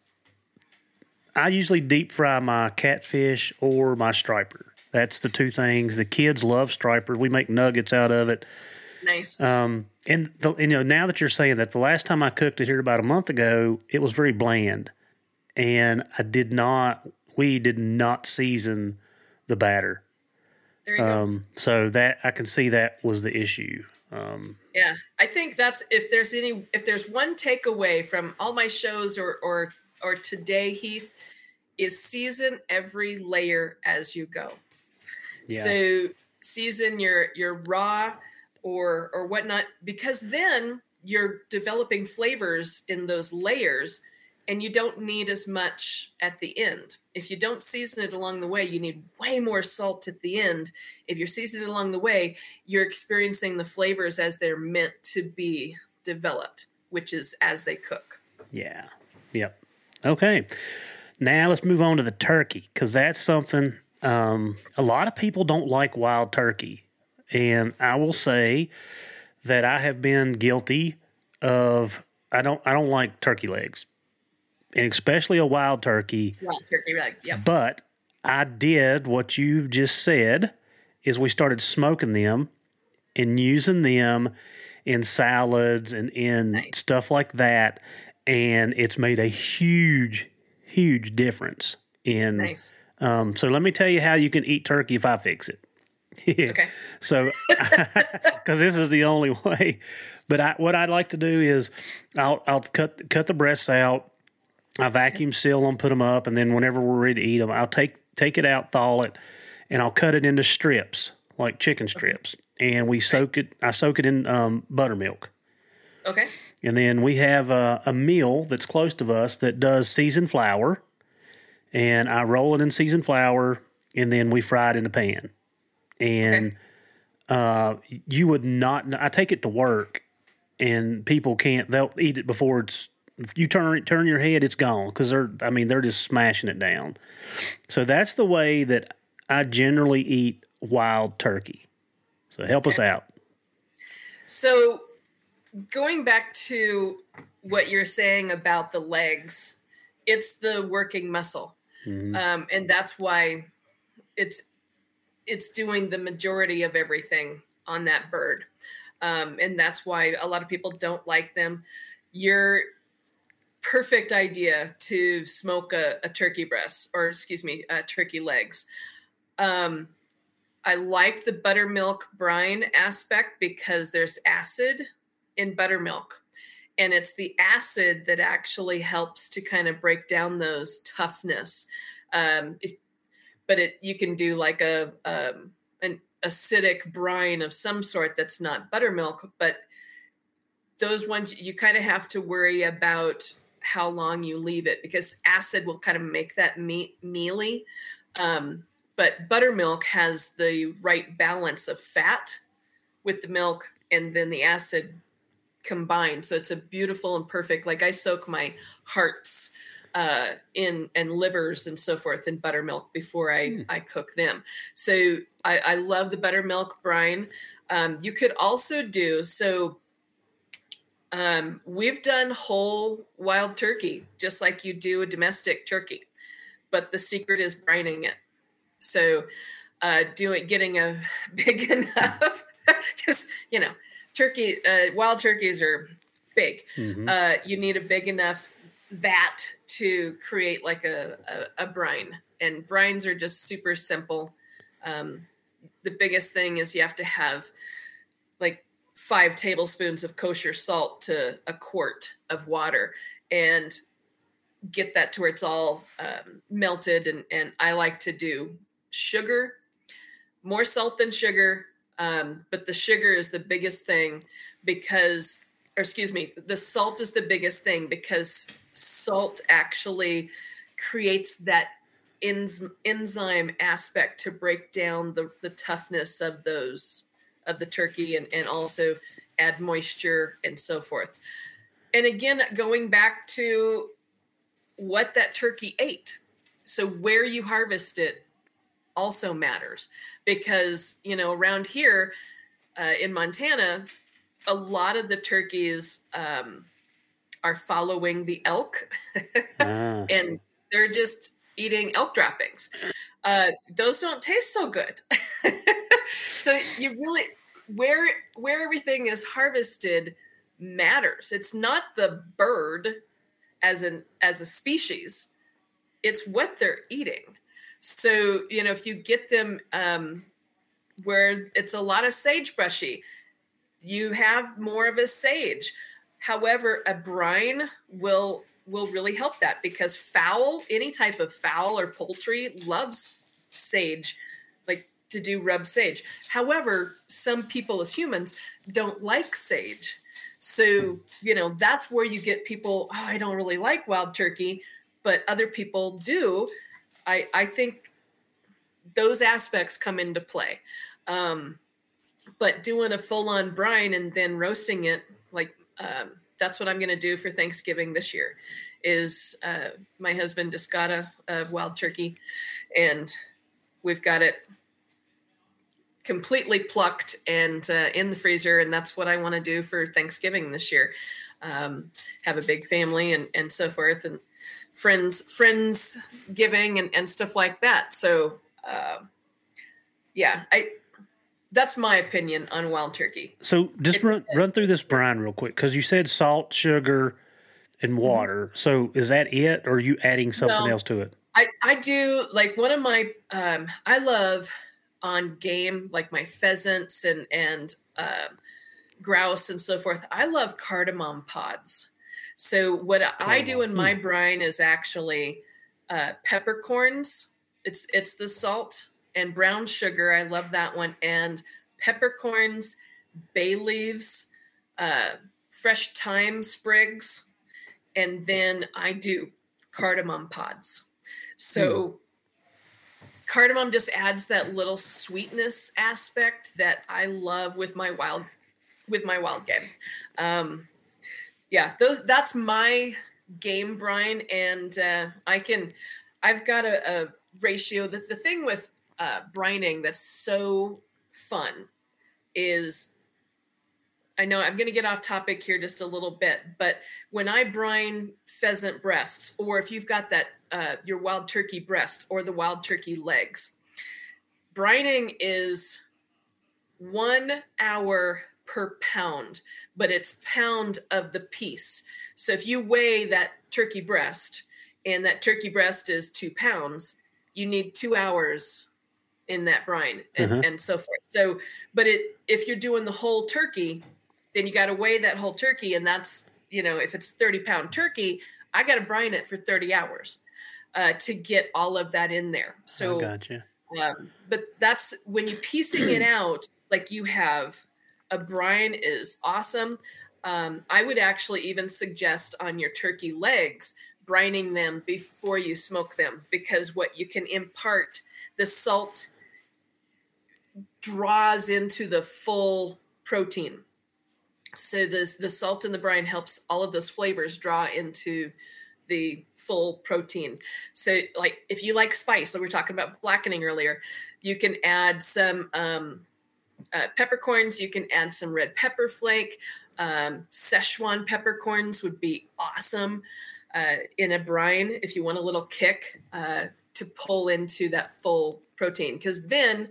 Speaker 1: I usually deep fry my catfish or my striper that's the two things. The kids love striper. We make nuggets out of it.
Speaker 2: Nice.
Speaker 1: Um, and the, you know, now that you're saying that, the last time I cooked it here about a month ago, it was very bland, and I did not. We did not season the batter.
Speaker 2: There you um,
Speaker 1: go. So that I can see that was the issue. Um,
Speaker 2: yeah, I think that's if there's any if there's one takeaway from all my shows or or or today, Heath, is season every layer as you go. Yeah. So season your your raw or or whatnot because then you're developing flavors in those layers and you don't need as much at the end. If you don't season it along the way, you need way more salt at the end. If you're seasoning along the way, you're experiencing the flavors as they're meant to be developed, which is as they cook.
Speaker 1: Yeah. Yep. Okay. Now let's move on to the turkey because that's something um, a lot of people don't like wild turkey. And I will say that I have been guilty of I don't I don't like turkey legs. And especially a wild turkey.
Speaker 2: Wild turkey leg, yeah.
Speaker 1: But I did what you just said is we started smoking them and using them in salads and in nice. stuff like that and it's made a huge huge difference in
Speaker 2: nice.
Speaker 1: Um, so let me tell you how you can eat turkey if I fix it.
Speaker 2: okay.
Speaker 1: So, because this is the only way. But I, what I'd like to do is, I'll I'll cut cut the breasts out. I vacuum seal them, put them up, and then whenever we're ready to eat them, I'll take take it out, thaw it, and I'll cut it into strips like chicken strips, and we soak it. I soak it in um, buttermilk.
Speaker 2: Okay.
Speaker 1: And then we have a, a meal that's close to us that does seasoned flour and I roll it in seasoned flour, and then we fry it in the pan. And uh, you would not. I take it to work, and people can't. They'll eat it before it's. If you turn turn your head, it's gone because they're. I mean, they're just smashing it down. So that's the way that I generally eat wild turkey. So help okay. us out.
Speaker 2: So going back to what you're saying about the legs, it's the working muscle. Mm-hmm. Um, and that's why it's it's doing the majority of everything on that bird. Um, and that's why a lot of people don't like them. Your perfect idea to smoke a, a turkey breast, or excuse me, uh, turkey legs. Um, I like the buttermilk brine aspect because there's acid in buttermilk and it's the acid that actually helps to kind of break down those toughness. Um, if, but it you can do like a um, an acidic brine of some sort that's not buttermilk but those ones you kind of have to worry about how long you leave it because acid will kind of make that meat mealy. Um, but buttermilk has the right balance of fat with the milk and then the acid combined. So it's a beautiful and perfect. Like I soak my hearts uh, in and livers and so forth in buttermilk before I mm. I cook them. So I, I love the buttermilk brine. Um, you could also do so. Um, we've done whole wild turkey just like you do a domestic turkey, but the secret is brining it. So uh, doing getting a big enough because you know turkey, uh, wild turkeys are big. Mm-hmm. Uh, you need a big enough vat to create like a, a, a brine. And brines are just super simple. Um, the biggest thing is you have to have like five tablespoons of kosher salt to a quart of water and get that to where it's all um, melted. And, and I like to do sugar, more salt than sugar, um, but the sugar is the biggest thing because, or excuse me, the salt is the biggest thing because salt actually creates that enz- enzyme aspect to break down the, the toughness of those of the turkey and, and also add moisture and so forth. And again, going back to what that turkey ate. So where you harvest it also matters because, you know, around here uh, in Montana, a lot of the turkeys um, are following the elk ah. and they're just eating elk droppings. Uh, those don't taste so good. so you really where where everything is harvested matters. It's not the bird as an as a species. It's what they're eating. So, you know, if you get them um, where it's a lot of sagebrushy, you have more of a sage. However, a brine will will really help that because fowl, any type of fowl or poultry loves sage, like to do rub sage. However, some people as humans don't like sage. So, you know, that's where you get people, oh, I don't really like wild turkey, but other people do. I, I think those aspects come into play. Um, but doing a full on brine and then roasting it, like um, that's what I'm going to do for Thanksgiving this year. Is uh, my husband just got a, a wild turkey, and we've got it completely plucked and uh, in the freezer, and that's what I want to do for Thanksgiving this year. Um, have a big family and and so forth, and friends friends giving and, and stuff like that. So uh, yeah, I that's my opinion on wild turkey.
Speaker 1: So just run run through this brine real quick because you said salt, sugar, and mm-hmm. water. So is that it, or are you adding something no, else to it?
Speaker 2: I I do like one of my um I love on game like my pheasants and and uh, grouse and so forth. I love cardamom pods. So what I do in my hmm. brine is actually uh, peppercorns. It's it's the salt and brown sugar. I love that one. And peppercorns, bay leaves, uh, fresh thyme sprigs, and then I do cardamom pods. So mm. cardamom just adds that little sweetness aspect that I love with my wild with my wild game. Um, yeah, those that's my game brine, and uh, I can. I've got a, a ratio. That the thing with uh, brining that's so fun is I know I'm going to get off topic here just a little bit, but when I brine pheasant breasts, or if you've got that uh, your wild turkey breast or the wild turkey legs, brining is one hour per pound, but it's pound of the piece. So if you weigh that turkey breast and that turkey breast is two pounds, you need two hours in that brine and, uh-huh. and so forth. So, but it if you're doing the whole turkey, then you got to weigh that whole turkey, and that's you know if it's 30 pound turkey, I got to brine it for 30 hours uh, to get all of that in there. So,
Speaker 1: oh, gotcha.
Speaker 2: Um, but that's when you piecing it out, like you have a brine is awesome. Um, I would actually even suggest on your turkey legs brining them before you smoke them because what you can impart the salt draws into the full protein. So the the salt in the brine helps all of those flavors draw into the full protein. So like if you like spice, so we were talking about blackening earlier, you can add some um, uh, peppercorns. You can add some red pepper flake. Um, Szechuan peppercorns would be awesome uh, in a brine if you want a little kick uh, to pull into that full protein. Because then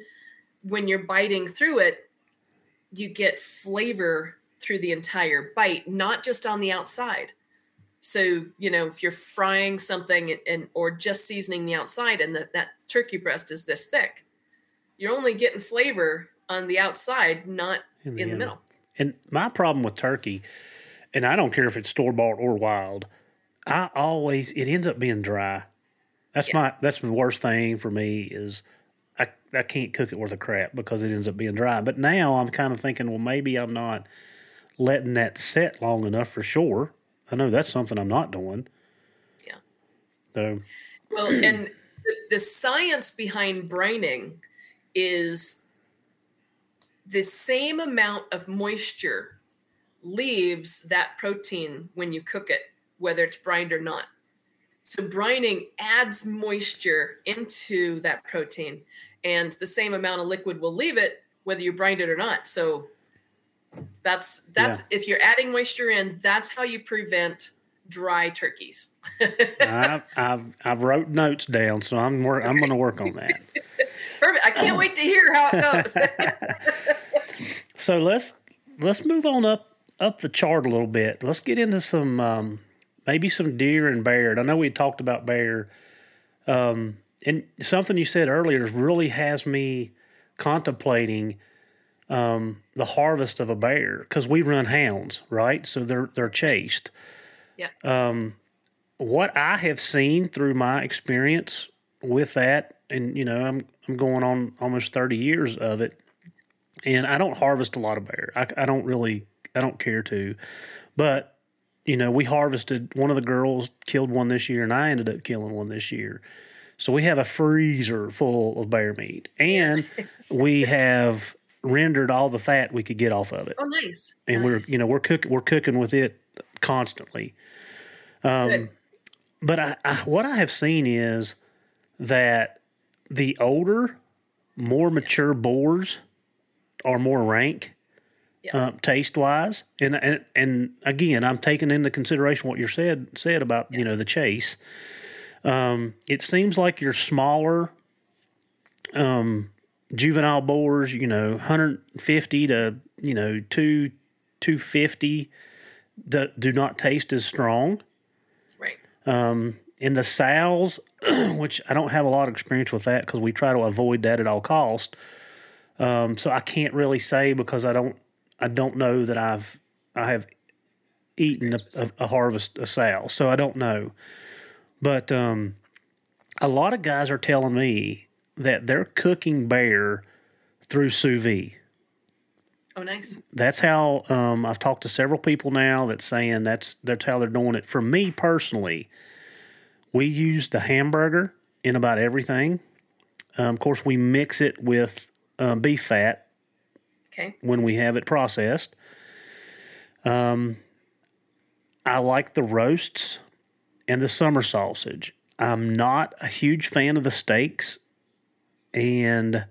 Speaker 2: when you're biting through it, you get flavor through the entire bite, not just on the outside. So, you know, if you're frying something and, and or just seasoning the outside and that, that turkey breast is this thick, you're only getting flavor on the outside, not in the, in the middle.
Speaker 1: And my problem with turkey, and I don't care if it's store bought or wild, I always it ends up being dry. That's yeah. my that's the worst thing for me is I, I can't cook it worth a crap because it ends up being dry. But now I'm kind of thinking, well, maybe I'm not letting that set long enough for sure. I know that's something I'm not doing.
Speaker 2: Yeah.
Speaker 1: So.
Speaker 2: Well, and the, the science behind brining is the same amount of moisture leaves that protein when you cook it, whether it's brined or not. So brining adds moisture into that protein, and the same amount of liquid will leave it whether you brine it or not. So that's that's yeah. if you're adding moisture in, that's how you prevent dry turkeys.
Speaker 1: I've, I've I've wrote notes down, so I'm work, I'm going to work on that.
Speaker 2: Perfect. I can't wait to hear how it
Speaker 1: goes. so let's let's move on up up the chart a little bit. Let's get into some um, maybe some deer and bear. I know we talked about bear, um, and something you said earlier really has me contemplating um, the harvest of a bear because we run hounds, right? So they're they're chased.
Speaker 2: Yeah.
Speaker 1: Um, what I have seen through my experience with that, and you know, I'm I'm going on almost thirty years of it, and I don't harvest a lot of bear. I, I don't really I don't care to, but you know, we harvested one of the girls killed one this year, and I ended up killing one this year. So we have a freezer full of bear meat, and we have rendered all the fat we could get off of it.
Speaker 2: Oh, nice!
Speaker 1: And
Speaker 2: nice.
Speaker 1: we're you know we're cooking we're cooking with it constantly. Um, but I, I, what I have seen is that the older, more mature boars are more rank. Yeah. Uh, taste wise, and, and and again, I'm taking into consideration what you said said about yeah. you know the chase. Um, it seems like your smaller, um, juvenile boars, you know, 150 to, you know, 2 250 do, do not taste as strong. Um, in the sows, which I don't have a lot of experience with that because we try to avoid that at all cost. Um, so I can't really say because I don't I don't know that I've I have eaten a, a, a, harvest a sow, so I don't know. But um, a lot of guys are telling me that they're cooking bear through sous vide.
Speaker 2: Oh, nice.
Speaker 1: That's how um, I've talked to several people now that's saying that's that's how they're doing it. For me personally, we use the hamburger in about everything. Um, of course, we mix it with uh, beef fat.
Speaker 2: Okay.
Speaker 1: When we have it processed. Um, I like the roasts and the summer sausage. I'm not a huge fan of the steaks and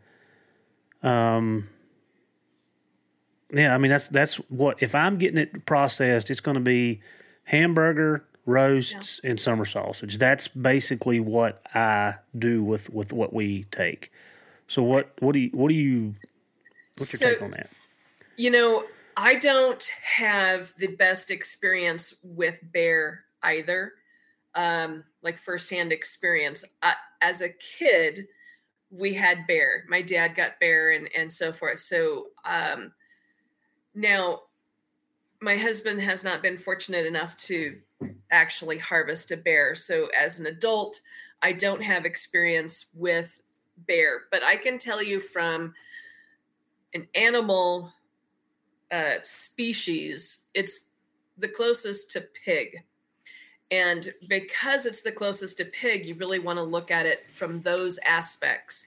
Speaker 1: um yeah i mean that's that's what if i'm getting it processed it's going to be hamburger roasts yeah. and summer sausage that's basically what i do with with what we take so what what do you what do you what's your so, take on that
Speaker 2: you know i don't have the best experience with bear either um like firsthand experience I, as a kid we had bear. My dad got bear and and so forth. So um, now my husband has not been fortunate enough to actually harvest a bear. So as an adult, I don't have experience with bear, but I can tell you from an animal uh, species, it's the closest to pig. And because it's the closest to pig, you really want to look at it from those aspects.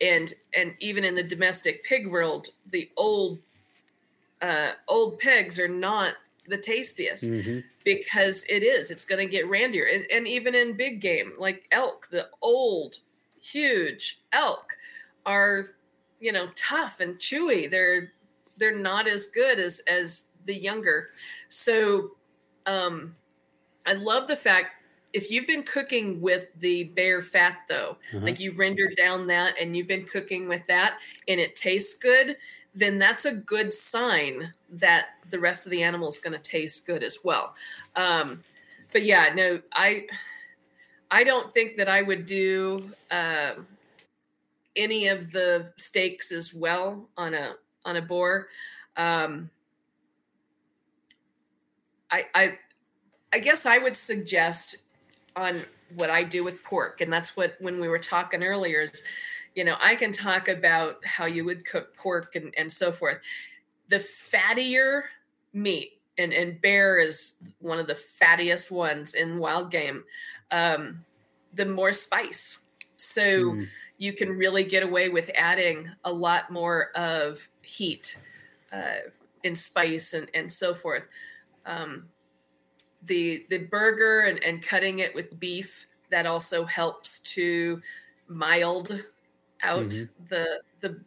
Speaker 2: And and even in the domestic pig world, the old uh, old pigs are not the tastiest mm-hmm. because it is. It's going to get randier. And, and even in big game like elk, the old, huge elk are you know tough and chewy. They're they're not as good as as the younger. So um I love the fact if you've been cooking with the bear fat though, mm-hmm. like you rendered down that and you've been cooking with that and it tastes good, then that's a good sign that the rest of the animal is going to taste good as well. Um, but yeah, no, I I don't think that I would do uh, any of the steaks as well on a on a boar. Um, I, I I guess I would suggest on what I do with pork, and that's what when we were talking earlier is, you know, I can talk about how you would cook pork and, and so forth. The fattier meat, and, and bear is one of the fattiest ones in wild game, um, the more spice. So mm. you can really get away with adding a lot more of heat uh, in spice and, and so forth. Um, the the burger and, and cutting it with beef that also helps to mild out mm-hmm. the the,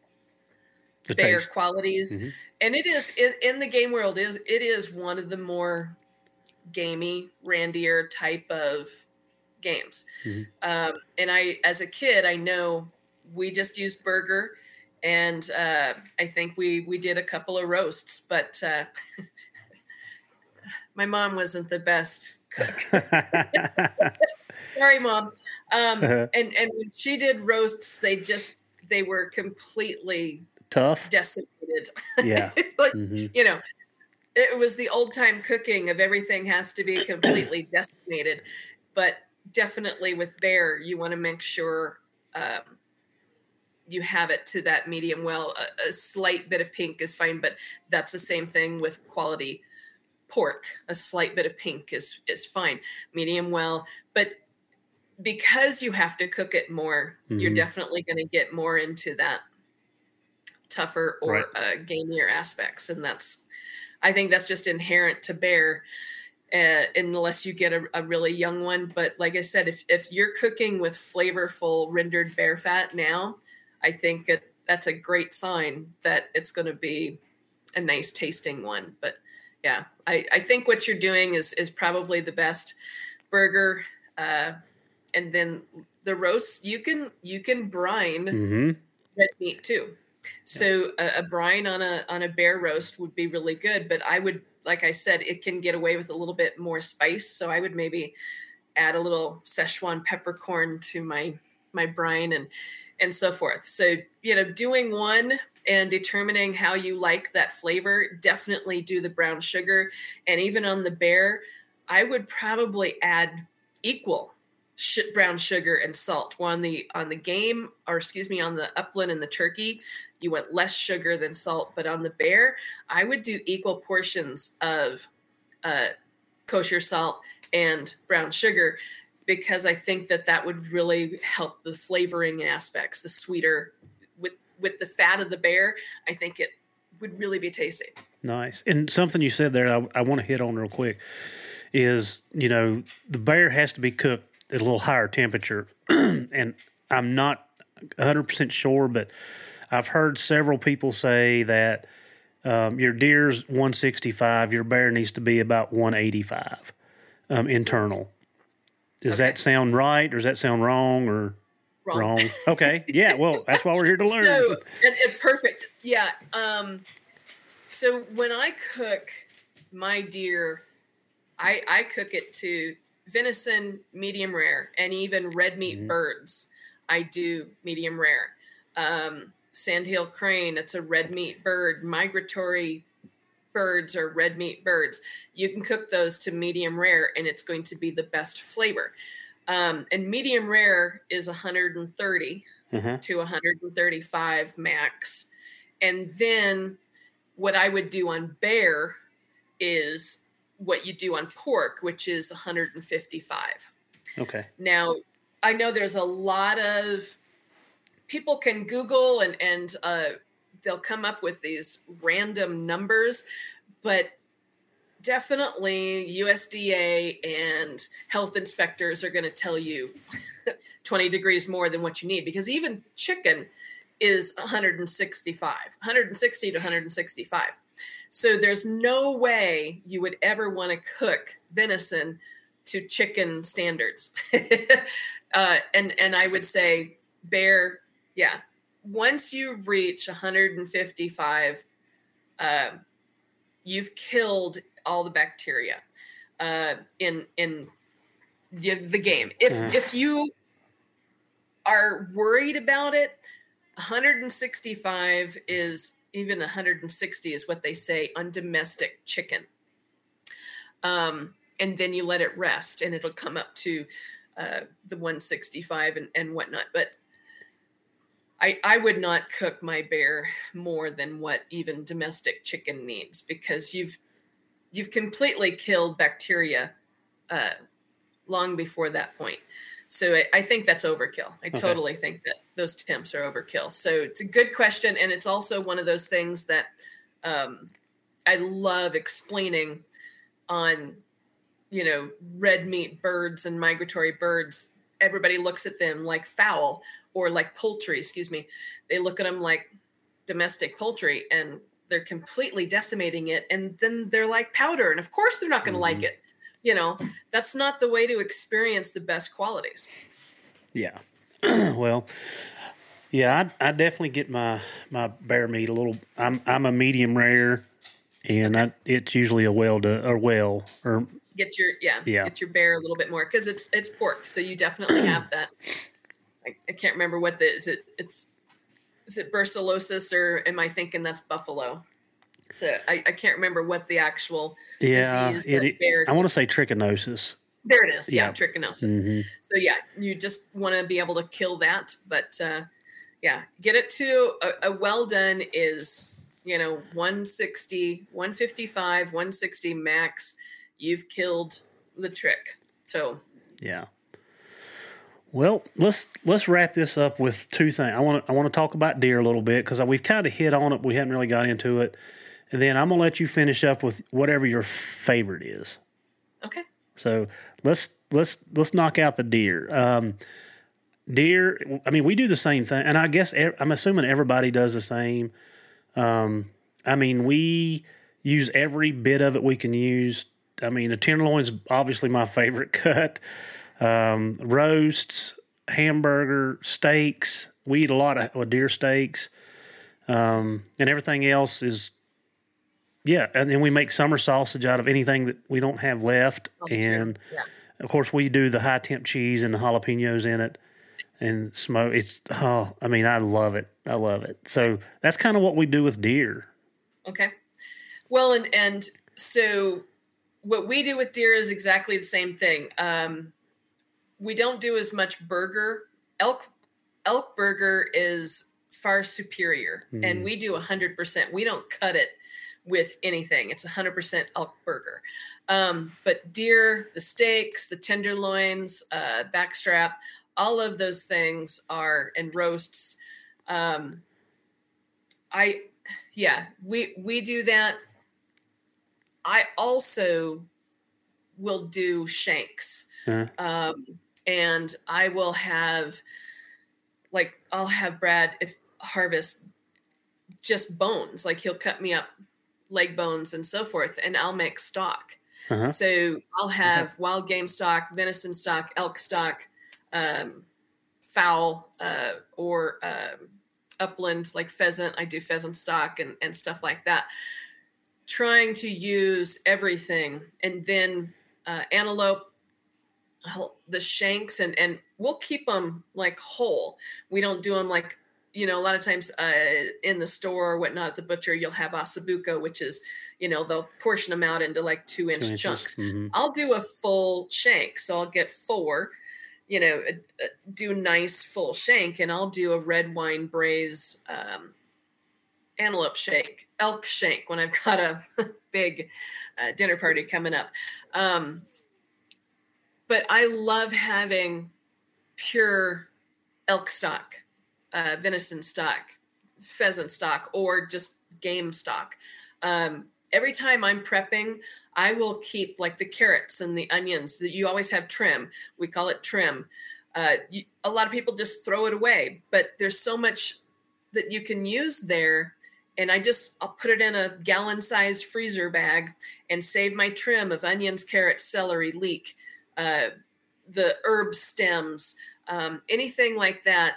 Speaker 2: the taste. qualities. Mm-hmm. And it is in, in the game world is it is one of the more gamey, randier type of games. Mm-hmm. Um, and I, as a kid, I know we just used burger, and uh, I think we we did a couple of roasts, but uh, my mom wasn't the best cook. Sorry, mom. Um, uh-huh. and and when she did roasts, they just they were completely
Speaker 1: tough,
Speaker 2: decimated.
Speaker 1: Yeah,
Speaker 2: like mm-hmm. you know, it was the old time cooking of everything has to be completely decimated. But definitely with bear, you want to make sure um, you have it to that medium well. A, a, slight bit of pink is fine, but that's the same thing with quality pork. A slight bit of pink is is fine. Medium well, but because you have to cook it more, mm-hmm. you're definitely going to get more into that tougher or right. uh, gamier aspects, and that's I think that's just inherent to bear. Uh, unless you get a, a, really young one. But like I said, if, if you're cooking with flavorful rendered bear fat now, I think it, that's a great sign that it's going to be a nice tasting one. But yeah, I, I think what you're doing is is probably the best burger. Uh, and then the roast you can you can brine mm-hmm. red meat too. So a, a brine on a on a bear roast would be really good, but I would like I said, it can get away with a little bit more spice. So I would maybe add a little Szechuan peppercorn to my my brine and and so forth. So you know, doing one and determining how you like that flavor, definitely do the brown sugar. And even on the bear, I would probably add equal sh- brown sugar and salt. Well, on the on the game, or excuse me, on the upland and the turkey, you want less sugar than salt. But on the bear, I would do equal portions of uh, kosher salt and brown sugar because I think that that would really help the flavoring aspects, the sweeter with the fat of the bear, I think it would really be tasty.
Speaker 1: Nice. And something you said there, I, I want to hit on real quick is, you know, the bear has to be cooked at a little higher temperature. and I'm not 100% sure, but I've heard several people say that um, your deer's 165, your bear needs to be about 185 um, internal. Does okay. that sound right or does that sound wrong or? wrong. wrong. Okay. Yeah. Well, that's why we're here to learn.
Speaker 2: So, it, it, perfect. Yeah. Um, so when I cook my deer, I, I cook it to venison medium rare and even red meat mm-hmm. birds. I do medium rare. Um, sandhill crane, it's a red meat bird. Migratory birds are red meat birds. You can cook those to medium rare and it's going to be the best flavor. Um, and medium rare is 130 mm-hmm. to 135 max. And then what I would do on bear is what you do on pork, which is 155.
Speaker 1: Okay.
Speaker 2: Now, I know there's a lot of people can Google and and uh, they'll come up with these random numbers, but definitely USDA and health inspectors are going to tell you 20 degrees more than what you need because even chicken is 165, 160 to 165. So there's no way you would ever want to cook venison to chicken standards. uh, and and I would say bear, yeah. Once you reach 155, uh, you've killed all the bacteria uh, in in the, the game. If mm. if you are worried about it, 165 is even 160 is what they say on domestic chicken. Um, and then you let it rest, and it'll come up to uh, the 165 and, and whatnot. But I, I would not cook my bear more than what even domestic chicken needs because you've you've completely killed bacteria uh, long before that point. So I, I think that's overkill. I
Speaker 1: Okay.
Speaker 2: totally think that those temps are overkill. So it's a good question, and it's also one of those things that um, I love explaining on, you know, red meat birds and migratory birds. Everybody looks at them like fowl or like poultry. Excuse me. They look at them like domestic poultry, and they're completely decimating it. And then they're like powder, and of course they're not going to like it. You know, that's not the way to experience the best qualities.
Speaker 1: Yeah. well, yeah, I I definitely get my my bear meat a little. I'm I'm a medium rare, and I, it's usually a well to or well or
Speaker 2: get your yeah,
Speaker 1: Yeah.
Speaker 2: get your bear a little bit more because it's it's pork so you definitely have that I, I can't remember what the is it it's is it brucellosis or am i thinking that's buffalo so i, I can't remember what the actual
Speaker 1: yeah.
Speaker 2: disease
Speaker 1: It, it- I want to say trichinosis.
Speaker 2: there it is yeah,
Speaker 1: Yeah.
Speaker 2: trichinosis
Speaker 1: Mhm.
Speaker 2: so yeah you just want to be able to kill that but uh yeah get it to a, a well done is you know 160 155 160 max you've killed the trick so
Speaker 1: Yeah. Well, let's let's wrap this up with two things. I want to I want to talk about deer a little bit because we've kind of hit on it. We haven't really got into it, and then I'm gonna let you finish up with whatever your favorite is.
Speaker 2: okay
Speaker 1: So let's let's let's knock out the deer. Um, deer. I mean, we do the same thing, and I guess I'm assuming everybody does the same. Um, I mean, we use every bit of it we can use. I mean, the tenderloin's obviously my favorite cut. Um, roasts, hamburger, steaks. We eat a lot of deer steaks, um, and everything else is yeah. And then we make summer sausage out of anything that we don't have left, and
Speaker 2: yeah
Speaker 1: of course, we do the high temp cheese and the jalapenos in it and smoke. It's oh, I mean, I love it. I love it. So that's kind of what we do with deer.
Speaker 2: Okay. Well, and and so what we do with deer is exactly the same thing. Um, we don't do as much burger. Elk elk burger is far superior, and we do hundred percent. We don't cut it with anything. It's hundred percent elk burger. Um, but deer, the steaks, the tenderloins, uh, backstrap, all of those things are and roasts. Um, I yeah we we do that i also will do shanks
Speaker 1: Uh,
Speaker 2: um, and i will have like i'll have brad if harvest just bones like he'll cut me up leg bones and so forth and i'll make stock.
Speaker 1: Uh-huh.
Speaker 2: so i'll have wild game stock venison stock elk stock um, fowl uh, or um, upland like pheasant. I do pheasant stock and, and stuff like that. Trying to use everything and then uh, antelope the shanks and and we'll keep them like whole. We don't do them like you know a lot of times uh, in the store or whatnot at the butcher you'll have osso buco which is you know they'll portion them out into like two inch
Speaker 1: Two
Speaker 2: chunks
Speaker 1: Mhm.
Speaker 2: I'll do a full shank. So I'll get four, you know, uh, uh, do nice full shank, and I'll do a red wine braise um, antelope shank, elk shank when I've got a big uh, dinner party coming up. Um, but I love having pure elk stock, uh, venison stock, pheasant stock, or just game stock. Um, every time I'm prepping, I will keep like the carrots and the onions that you always have trim. We call it trim. Uh, you, a lot of people just throw it away, but there's so much that you can use there. And I just I'll put it in a gallon sized freezer bag and save my trim of onions, carrots, celery, leek, uh, the herb stems, um, anything like that,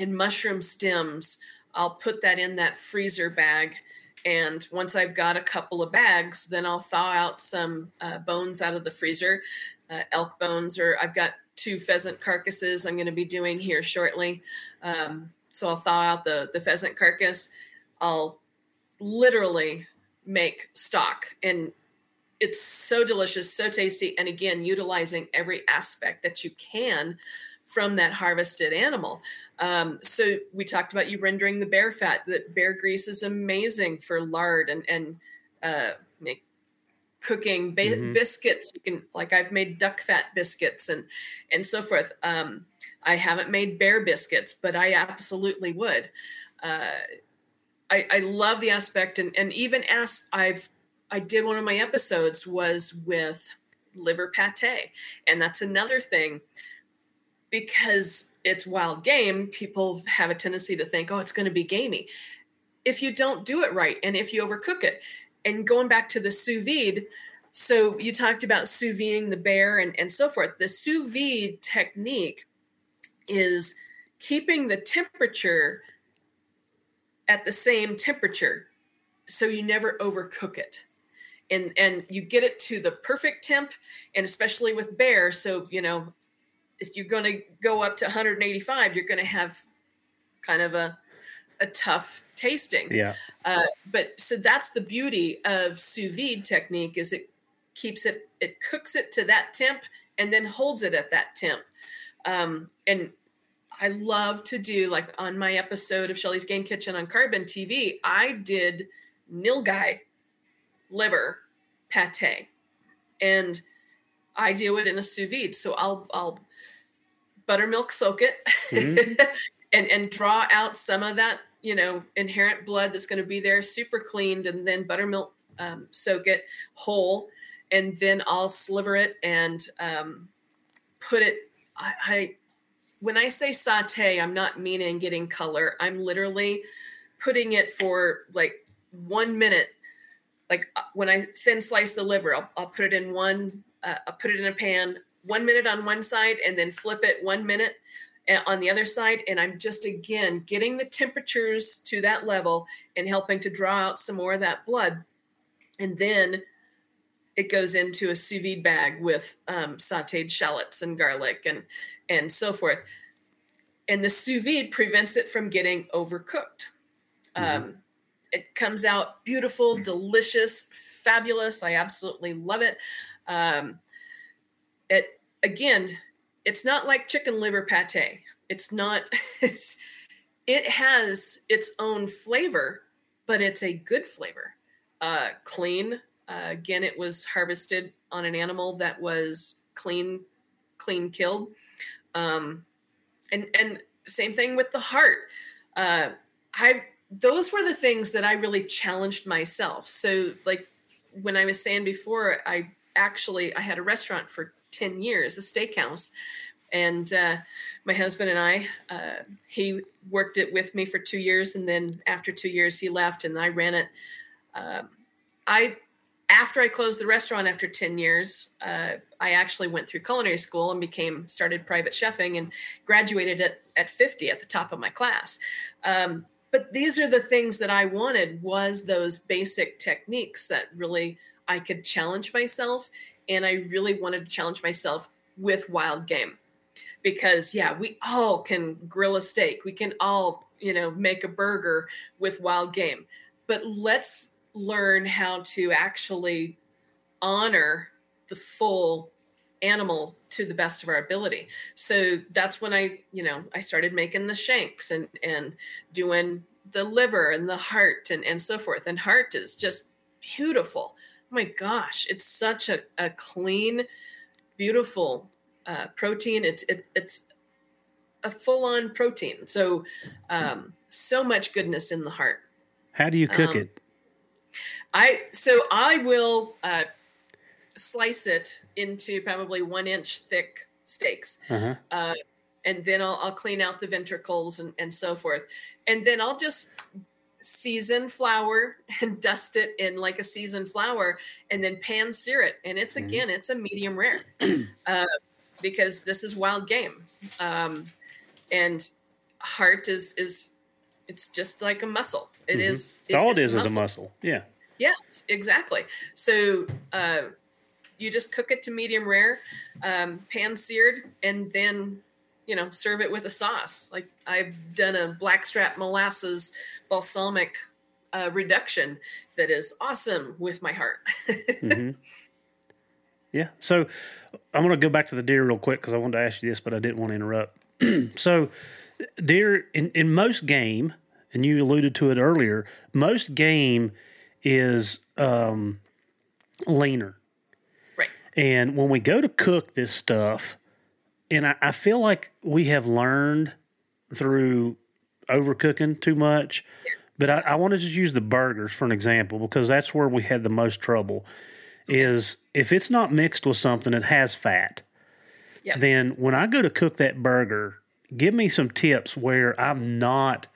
Speaker 2: and mushroom stems. I'll put that in that freezer bag and once I've got a couple of bags, then I'll thaw out some uh, bones out of the freezer, uh, elk bones, or I've got two pheasant carcasses I'm going to be doing here shortly. Um, so I'll thaw out the, the pheasant carcass. I'll literally make stock. And it's so delicious, so tasty. And again, utilizing every aspect that you can from that harvested animal. Um, so we talked about you rendering the bear fat. That bear grease is amazing for lard and and uh, make cooking ba- mm-hmm. biscuits. You can like I've made duck fat biscuits and and so forth. Um, I haven't made bear biscuits, but I absolutely would. Uh, I, I love the aspect and, and even as I've I did one of my episodes was with liver pate. And that's another thing because it's wild game, people have a tendency to think, oh, it's going to be gamey. If you don't do it right and if you overcook it, and going back to the sous vide, so you talked about sous videing the bear and, and so forth. The sous vide technique is keeping the temperature at the same temperature so you never overcook it and and you get it to the perfect temp and especially with bear so you know if you're going to go up to 185 you're going to have kind of a a tough tasting
Speaker 1: yeah
Speaker 2: uh, but so that's the beauty of sous vide technique is it keeps it it cooks it to that temp and then holds it at that temp um, and I love to do like on my episode of Shelly's Game Kitchen on Carbon TV, I did nilgai liver pate. And I do it in a sous vide. So I'll I'll buttermilk soak it mm-hmm. and and draw out some of that, you know, inherent blood that's going to be there, super cleaned, and then buttermilk um, soak it whole, and then I'll sliver it and um, put it. I, I when I say saute, I'm not meaning getting color. I'm literally putting it for like one minute. Like uh, when I thin slice the liver, I'll, I'll put it in one, uh, I'll put it in a pan, one minute on one side, and then flip it one minute uh, on the other side. And I'm just again getting the temperatures to that level and helping to draw out some more of that blood. And then it goes into a sous vide bag with um, sauteed shallots and garlic and and so forth. And the sous vide prevents it from getting overcooked. Mm-hmm. Um, it comes out beautiful, delicious, fabulous. I absolutely love it. Um, it again, it's not like chicken liver pate. It's not. It's, it has its own flavor, but it's a good flavor. Uh, clean. Uh, again, it was harvested on an animal that was clean, clean killed. Um, and and same thing with the heart. Uh, I those were the things that I really challenged myself. So like when I was saying before, I actually I had a restaurant for ten years, a steakhouse, and uh, my husband and I, uh, he worked it with me for two years, and then after two years he left, and I ran it. Um, I after I closed the restaurant after 10 years, uh, I actually went through culinary school and became started private chefing and graduated at, at 50 at the top of my class. Um, but these are the things that I wanted was those basic techniques that really I could challenge myself. And I really wanted to challenge myself with wild game because yeah, we all can grill a steak. We can all, you know, make a burger with wild game, but let's learn how to actually honor the full animal to the best of our ability. So that's when I, you know, I started making the shanks and and doing the liver and the heart and and so forth. And heart is just beautiful. Oh my gosh, it's such a, a clean, beautiful uh, protein. It's it, it's a full on protein. So um, so much goodness in the heart.
Speaker 1: How do you cook um, it?
Speaker 2: I so I will uh, slice it into probably one inch thick steaks, uh-huh. uh, and then I'll, I'll, clean out the ventricles and, and so forth, and then I'll just season flour and dust it in like a seasoned flour, and then pan sear it, and it's mm-hmm. again it's a medium rare, uh, because this is wild game, um, and heart is is it's just like a muscle. It mm-hmm. is.
Speaker 1: It all it is is a muscle. Yeah.
Speaker 2: Yes, exactly. So uh, you just cook it to medium rare, um, pan seared, and then you know serve it with a sauce. Like I've done a blackstrap molasses balsamic uh, reduction that is awesome with my heart. mm-hmm.
Speaker 1: Yeah. So I'm going to go back to the deer real quick because I wanted to ask you this, but I didn't want to interrupt. so deer in, in most game, and you alluded to it earlier, most game is um, leaner. Right. And when we go to cook this stuff, and I, I feel like we have learned through overcooking too much. But I, I want to just use the burgers for an example because that's where we had the most trouble. Is if it's not mixed with something that has fat,
Speaker 2: Yep.
Speaker 1: then when I go to cook that burger, give me some tips where I'm not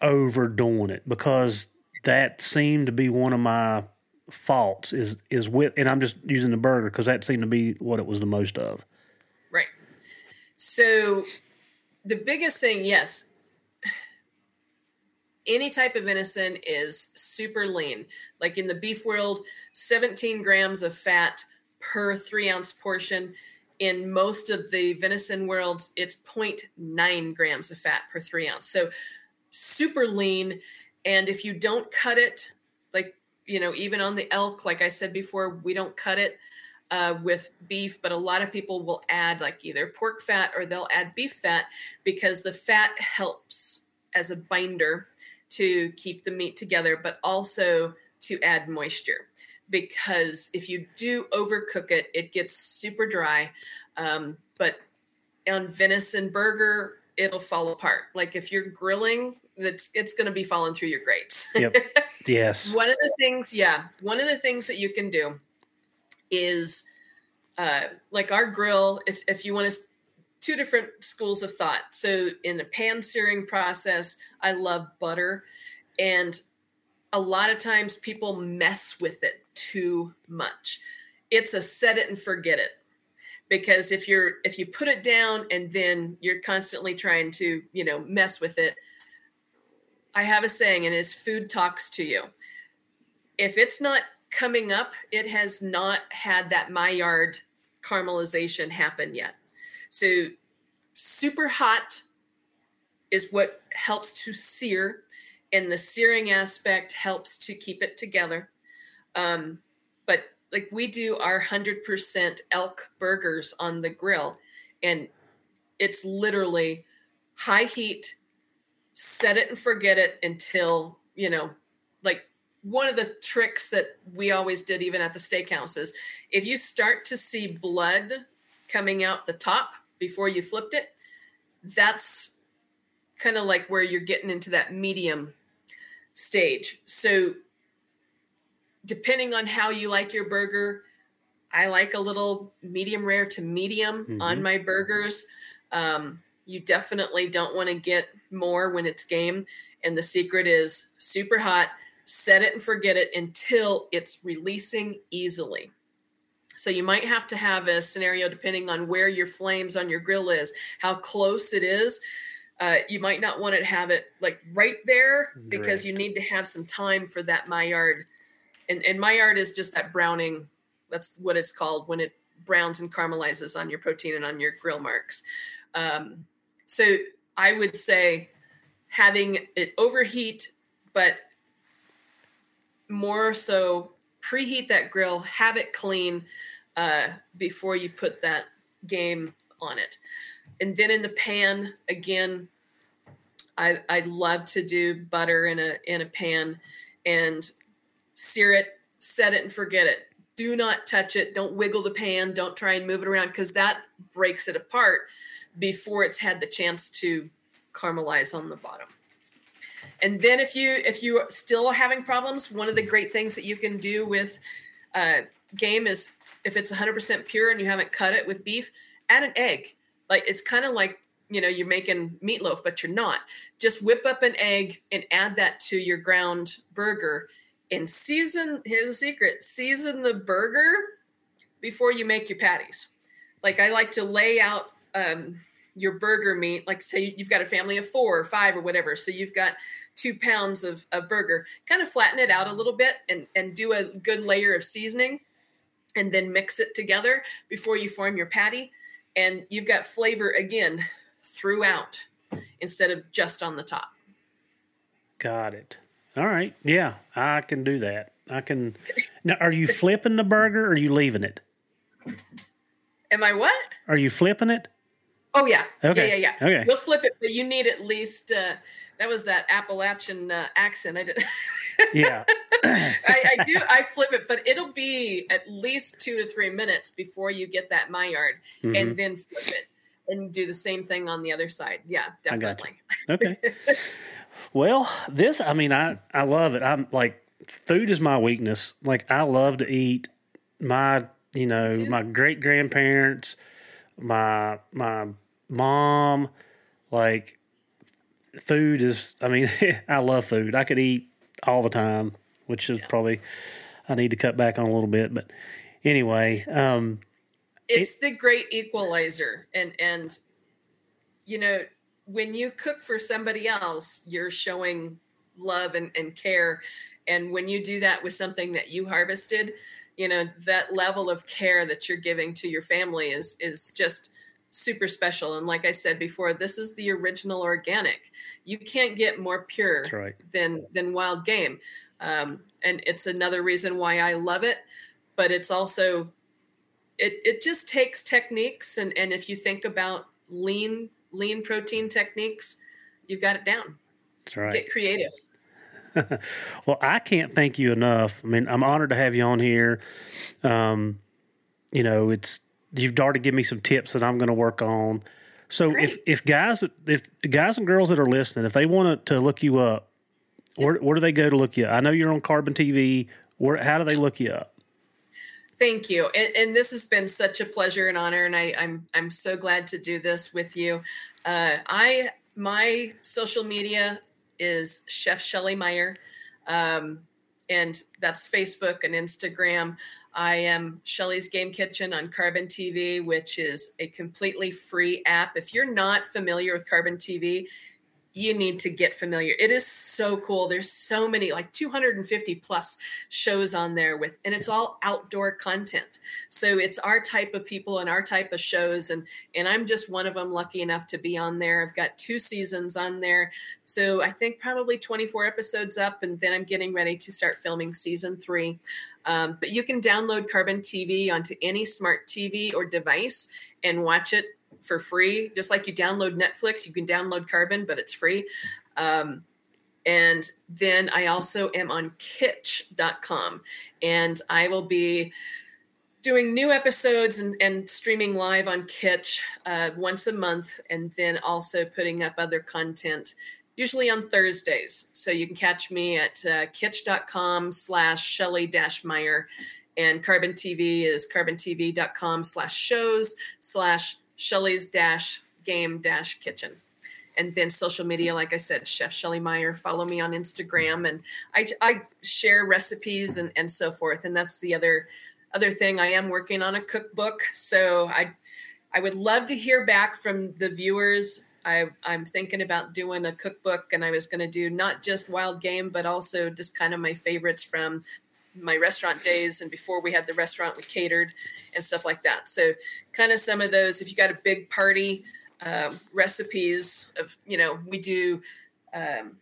Speaker 1: overdoing it because that seemed to be one of my faults is is with and I'm just using the burger because that seemed to be what it was the most of.
Speaker 2: So the biggest thing, yes, any type of venison is super lean. Like in the beef world, 17 grams of fat per three ounce portion. In most of the venison worlds, it's 0.9 grams of fat per three ounce. So super lean. And if you don't cut it, like, you know, even on the elk, like I said before, we don't cut it uh, with beef, but a lot of people will add like either pork fat or they'll add beef fat because the fat helps as a binder to keep the meat together, but also to add moisture. Because if you do overcook it, it gets super dry. Um, but on venison burger, it'll fall apart. Like if you're grilling, that's it's going to be falling through your grates.
Speaker 1: Yep. yes.
Speaker 2: One of the things, yeah, one of the things that you can do is uh, like our grill. If if you want to, two different schools of thought. So in the pan searing process, I love butter, and a lot of times people mess with it too much. It's a set it and forget it because if you're if you put it down and then you're constantly trying to you know mess with it i have a saying and it's food talks to you if it's not coming up it has not had that maillard caramelization happen yet. So super hot is what helps to sear and the searing aspect helps to keep it together. Um, but like we do our 100% elk burgers on the grill and it's literally high heat set it and forget it until you know like one of the tricks that we always did even at the steakhouse, is if you start to see blood coming out the top before you flipped it that's kind of like where you're getting into that medium stage so depending on how you like your burger, I like a little medium rare to medium
Speaker 1: Mhm.
Speaker 2: on my burgers. Um, you definitely don't want to get more when it's game. And the secret is super hot, set it and forget it until it's releasing easily. So you might have to have a scenario depending on where your flames on your grill is, how close it is. Uh, you might not want to have it like right there because
Speaker 1: Correct.
Speaker 2: you need to have some time for that Maillard and and Maillard is just that browning. That's what it's called when it browns and caramelizes on your protein and on your grill marks. Um, so I would say having it overheat, but more so preheat that grill, have it clean uh, before you put that game on it. And then in the pan, again, I I love to do butter in a in a pan and sear it, set it and forget it. Do not touch it. Don't wiggle the pan. Don't try and move it around because that breaks it apart before it's had the chance to caramelize on the bottom. And then if you if you still having problems, one of the great things that you can do with uh, game is if it's 100% pure and you haven't cut it with beef, add an egg. Like it's kind of like you know you're making meatloaf, but you're not. Just whip up an egg and add that to your ground burger and season. Here's a secret: season the burger before you make your patties. Like I like to lay out um, your burger meat. Like say you've got a family of four or five or whatever, so you've got two pounds of, of burger. Kind of flatten it out a little bit and and do a good layer of seasoning, and then mix it together before you form your patty. And you've got flavor again throughout instead of just on the top.
Speaker 1: Got it. All right. Yeah, I can do that. I can. Now, are you flipping the burger or are you leaving it?
Speaker 2: Am I what?
Speaker 1: Are you flipping it?
Speaker 2: Oh yeah.
Speaker 1: Okay.
Speaker 2: Yeah, yeah, yeah.
Speaker 1: Okay.
Speaker 2: We'll flip it, but you need at least uh that was that Appalachian uh, accent. I did
Speaker 1: Yeah.
Speaker 2: I, I, do. I flip it, but it'll be at least two to three minutes before you get that Maillard, mm-hmm. and then flip it and do the same thing on the other side. Yeah, definitely.
Speaker 1: Okay. well, this. I mean, I I love it. I'm like, food is my weakness. Like, I love to eat. My you know my great grandparents, my my mom, like food is. I mean, I love food. I could eat all the time, which is yeah. probably I need to cut back on a little bit. But anyway, um,
Speaker 2: it's it, the great equalizer, and and you know when you cook for somebody else, you're showing love and, and care. And when you do that with something that you harvested, you know that level of care that you're giving to your family is is just super special. And like I said before, this is the original organic. You can't get more pure
Speaker 1: right.
Speaker 2: than than wild game. Um, and it's another reason why I love it. But it's also it it just takes techniques and and if you think about lean lean protein techniques, you've got it down.
Speaker 1: That's right.
Speaker 2: Get creative.
Speaker 1: well, I can't thank you enough. I mean, I'm honored to have you on here. Um, you know, it's you've already given me some tips that I'm going to work on. So Great. if if guys if guys and girls that are listening, if they want to look you up, where where do they go to look you up? I know you're on Carbon TV. Where how do they look you up?
Speaker 2: Thank you, and, and this has been such a pleasure and honor, and I, am I'm, I'm so glad to do this with you. Uh, I my social media is Chef Shelly Meyer, um, and that's Facebook and Instagram. I am Shelly's Game Kitchen on Carbon TV, which is a completely free app. If you're not familiar with Carbon TV, you need to get familiar. It is so cool. There's so many, like 250 plus shows on there with, and it's all outdoor content. So it's our type of people and our type of shows. And, and I'm just one of them lucky enough to be on there. I've got two seasons on there. So I think probably 24 episodes up, and then I'm getting ready to start filming season three. Um, but you can download Carbon TV onto any smart TV or device and watch it for free. Just like you download Netflix, you can download Carbon, but it's free. Um, and then I also am on kittch.com and I will be doing new episodes and, and streaming live on Kittch uh, once a month and then also putting up other content usually on Thursdays. So you can catch me at uh, kittch.com slash Shelly dash Meyer and Carbon TV is carbontv.com slash shows slash Shelly's dash game dash kitchen. And then social media, like I said, Chef Shelly Meyer. Follow me on Instagram, and I, I share recipes and, and so forth. And that's the other other thing. I am working on a cookbook, so I I would love to hear back from the viewers. I, I'm thinking about doing a cookbook, and I was going to do not just wild game, but also just kind of my favorites from my restaurant days and before we had the restaurant we catered and stuff like that. So kind of some of those if you got a big party um, recipes of you know we do um,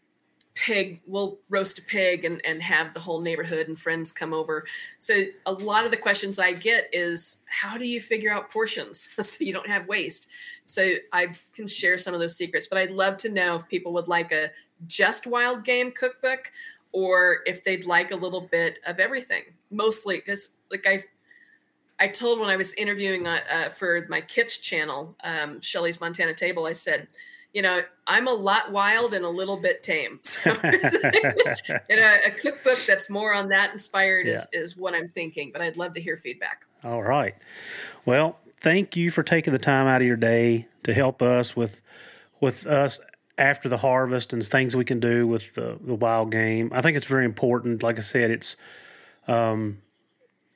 Speaker 2: pig we'll roast a pig and, and have the whole neighborhood and friends come over. So a lot of the questions i get is how do you figure out portions so you don't have waste? So i can share some of those secrets but i'd love to know if people would like a just wild game cookbook or if they'd like a little bit of everything. Mostly because, like I, I told when I was interviewing uh, uh, for my Kittch channel, um, Shelly's Montana Table, I said, you know, I'm a lot wild and a little bit tame. So, and a, a, cookbook that's more on that inspired yeah. is, is what I'm thinking. But I'd love to hear feedback.
Speaker 1: All right. Well, thank you for taking the time out of your day to help us with with us after the harvest and things we can do with the, the wild game. I think it's very important. Like I said, it's um,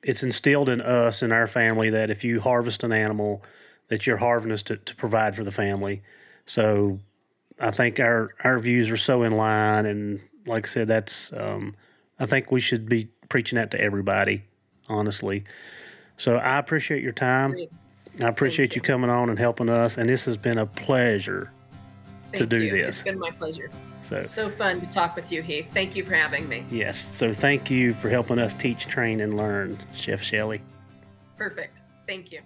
Speaker 1: it's instilled in us in our family that if you harvest an animal, that you're harvesting to, to provide for the family. So I think our our views are so in line, and like I said, that's um, I think we should be preaching that to everybody, honestly. So I appreciate your time. I appreciate you. you coming on and helping us, and this has been a pleasure
Speaker 2: to do you. this. It's been my pleasure. So, so fun to talk with you, Heath. Thank you for having me.
Speaker 1: Yes. So thank you for helping us teach, train, and learn, Chef Shelly.
Speaker 2: Perfect. Thank you.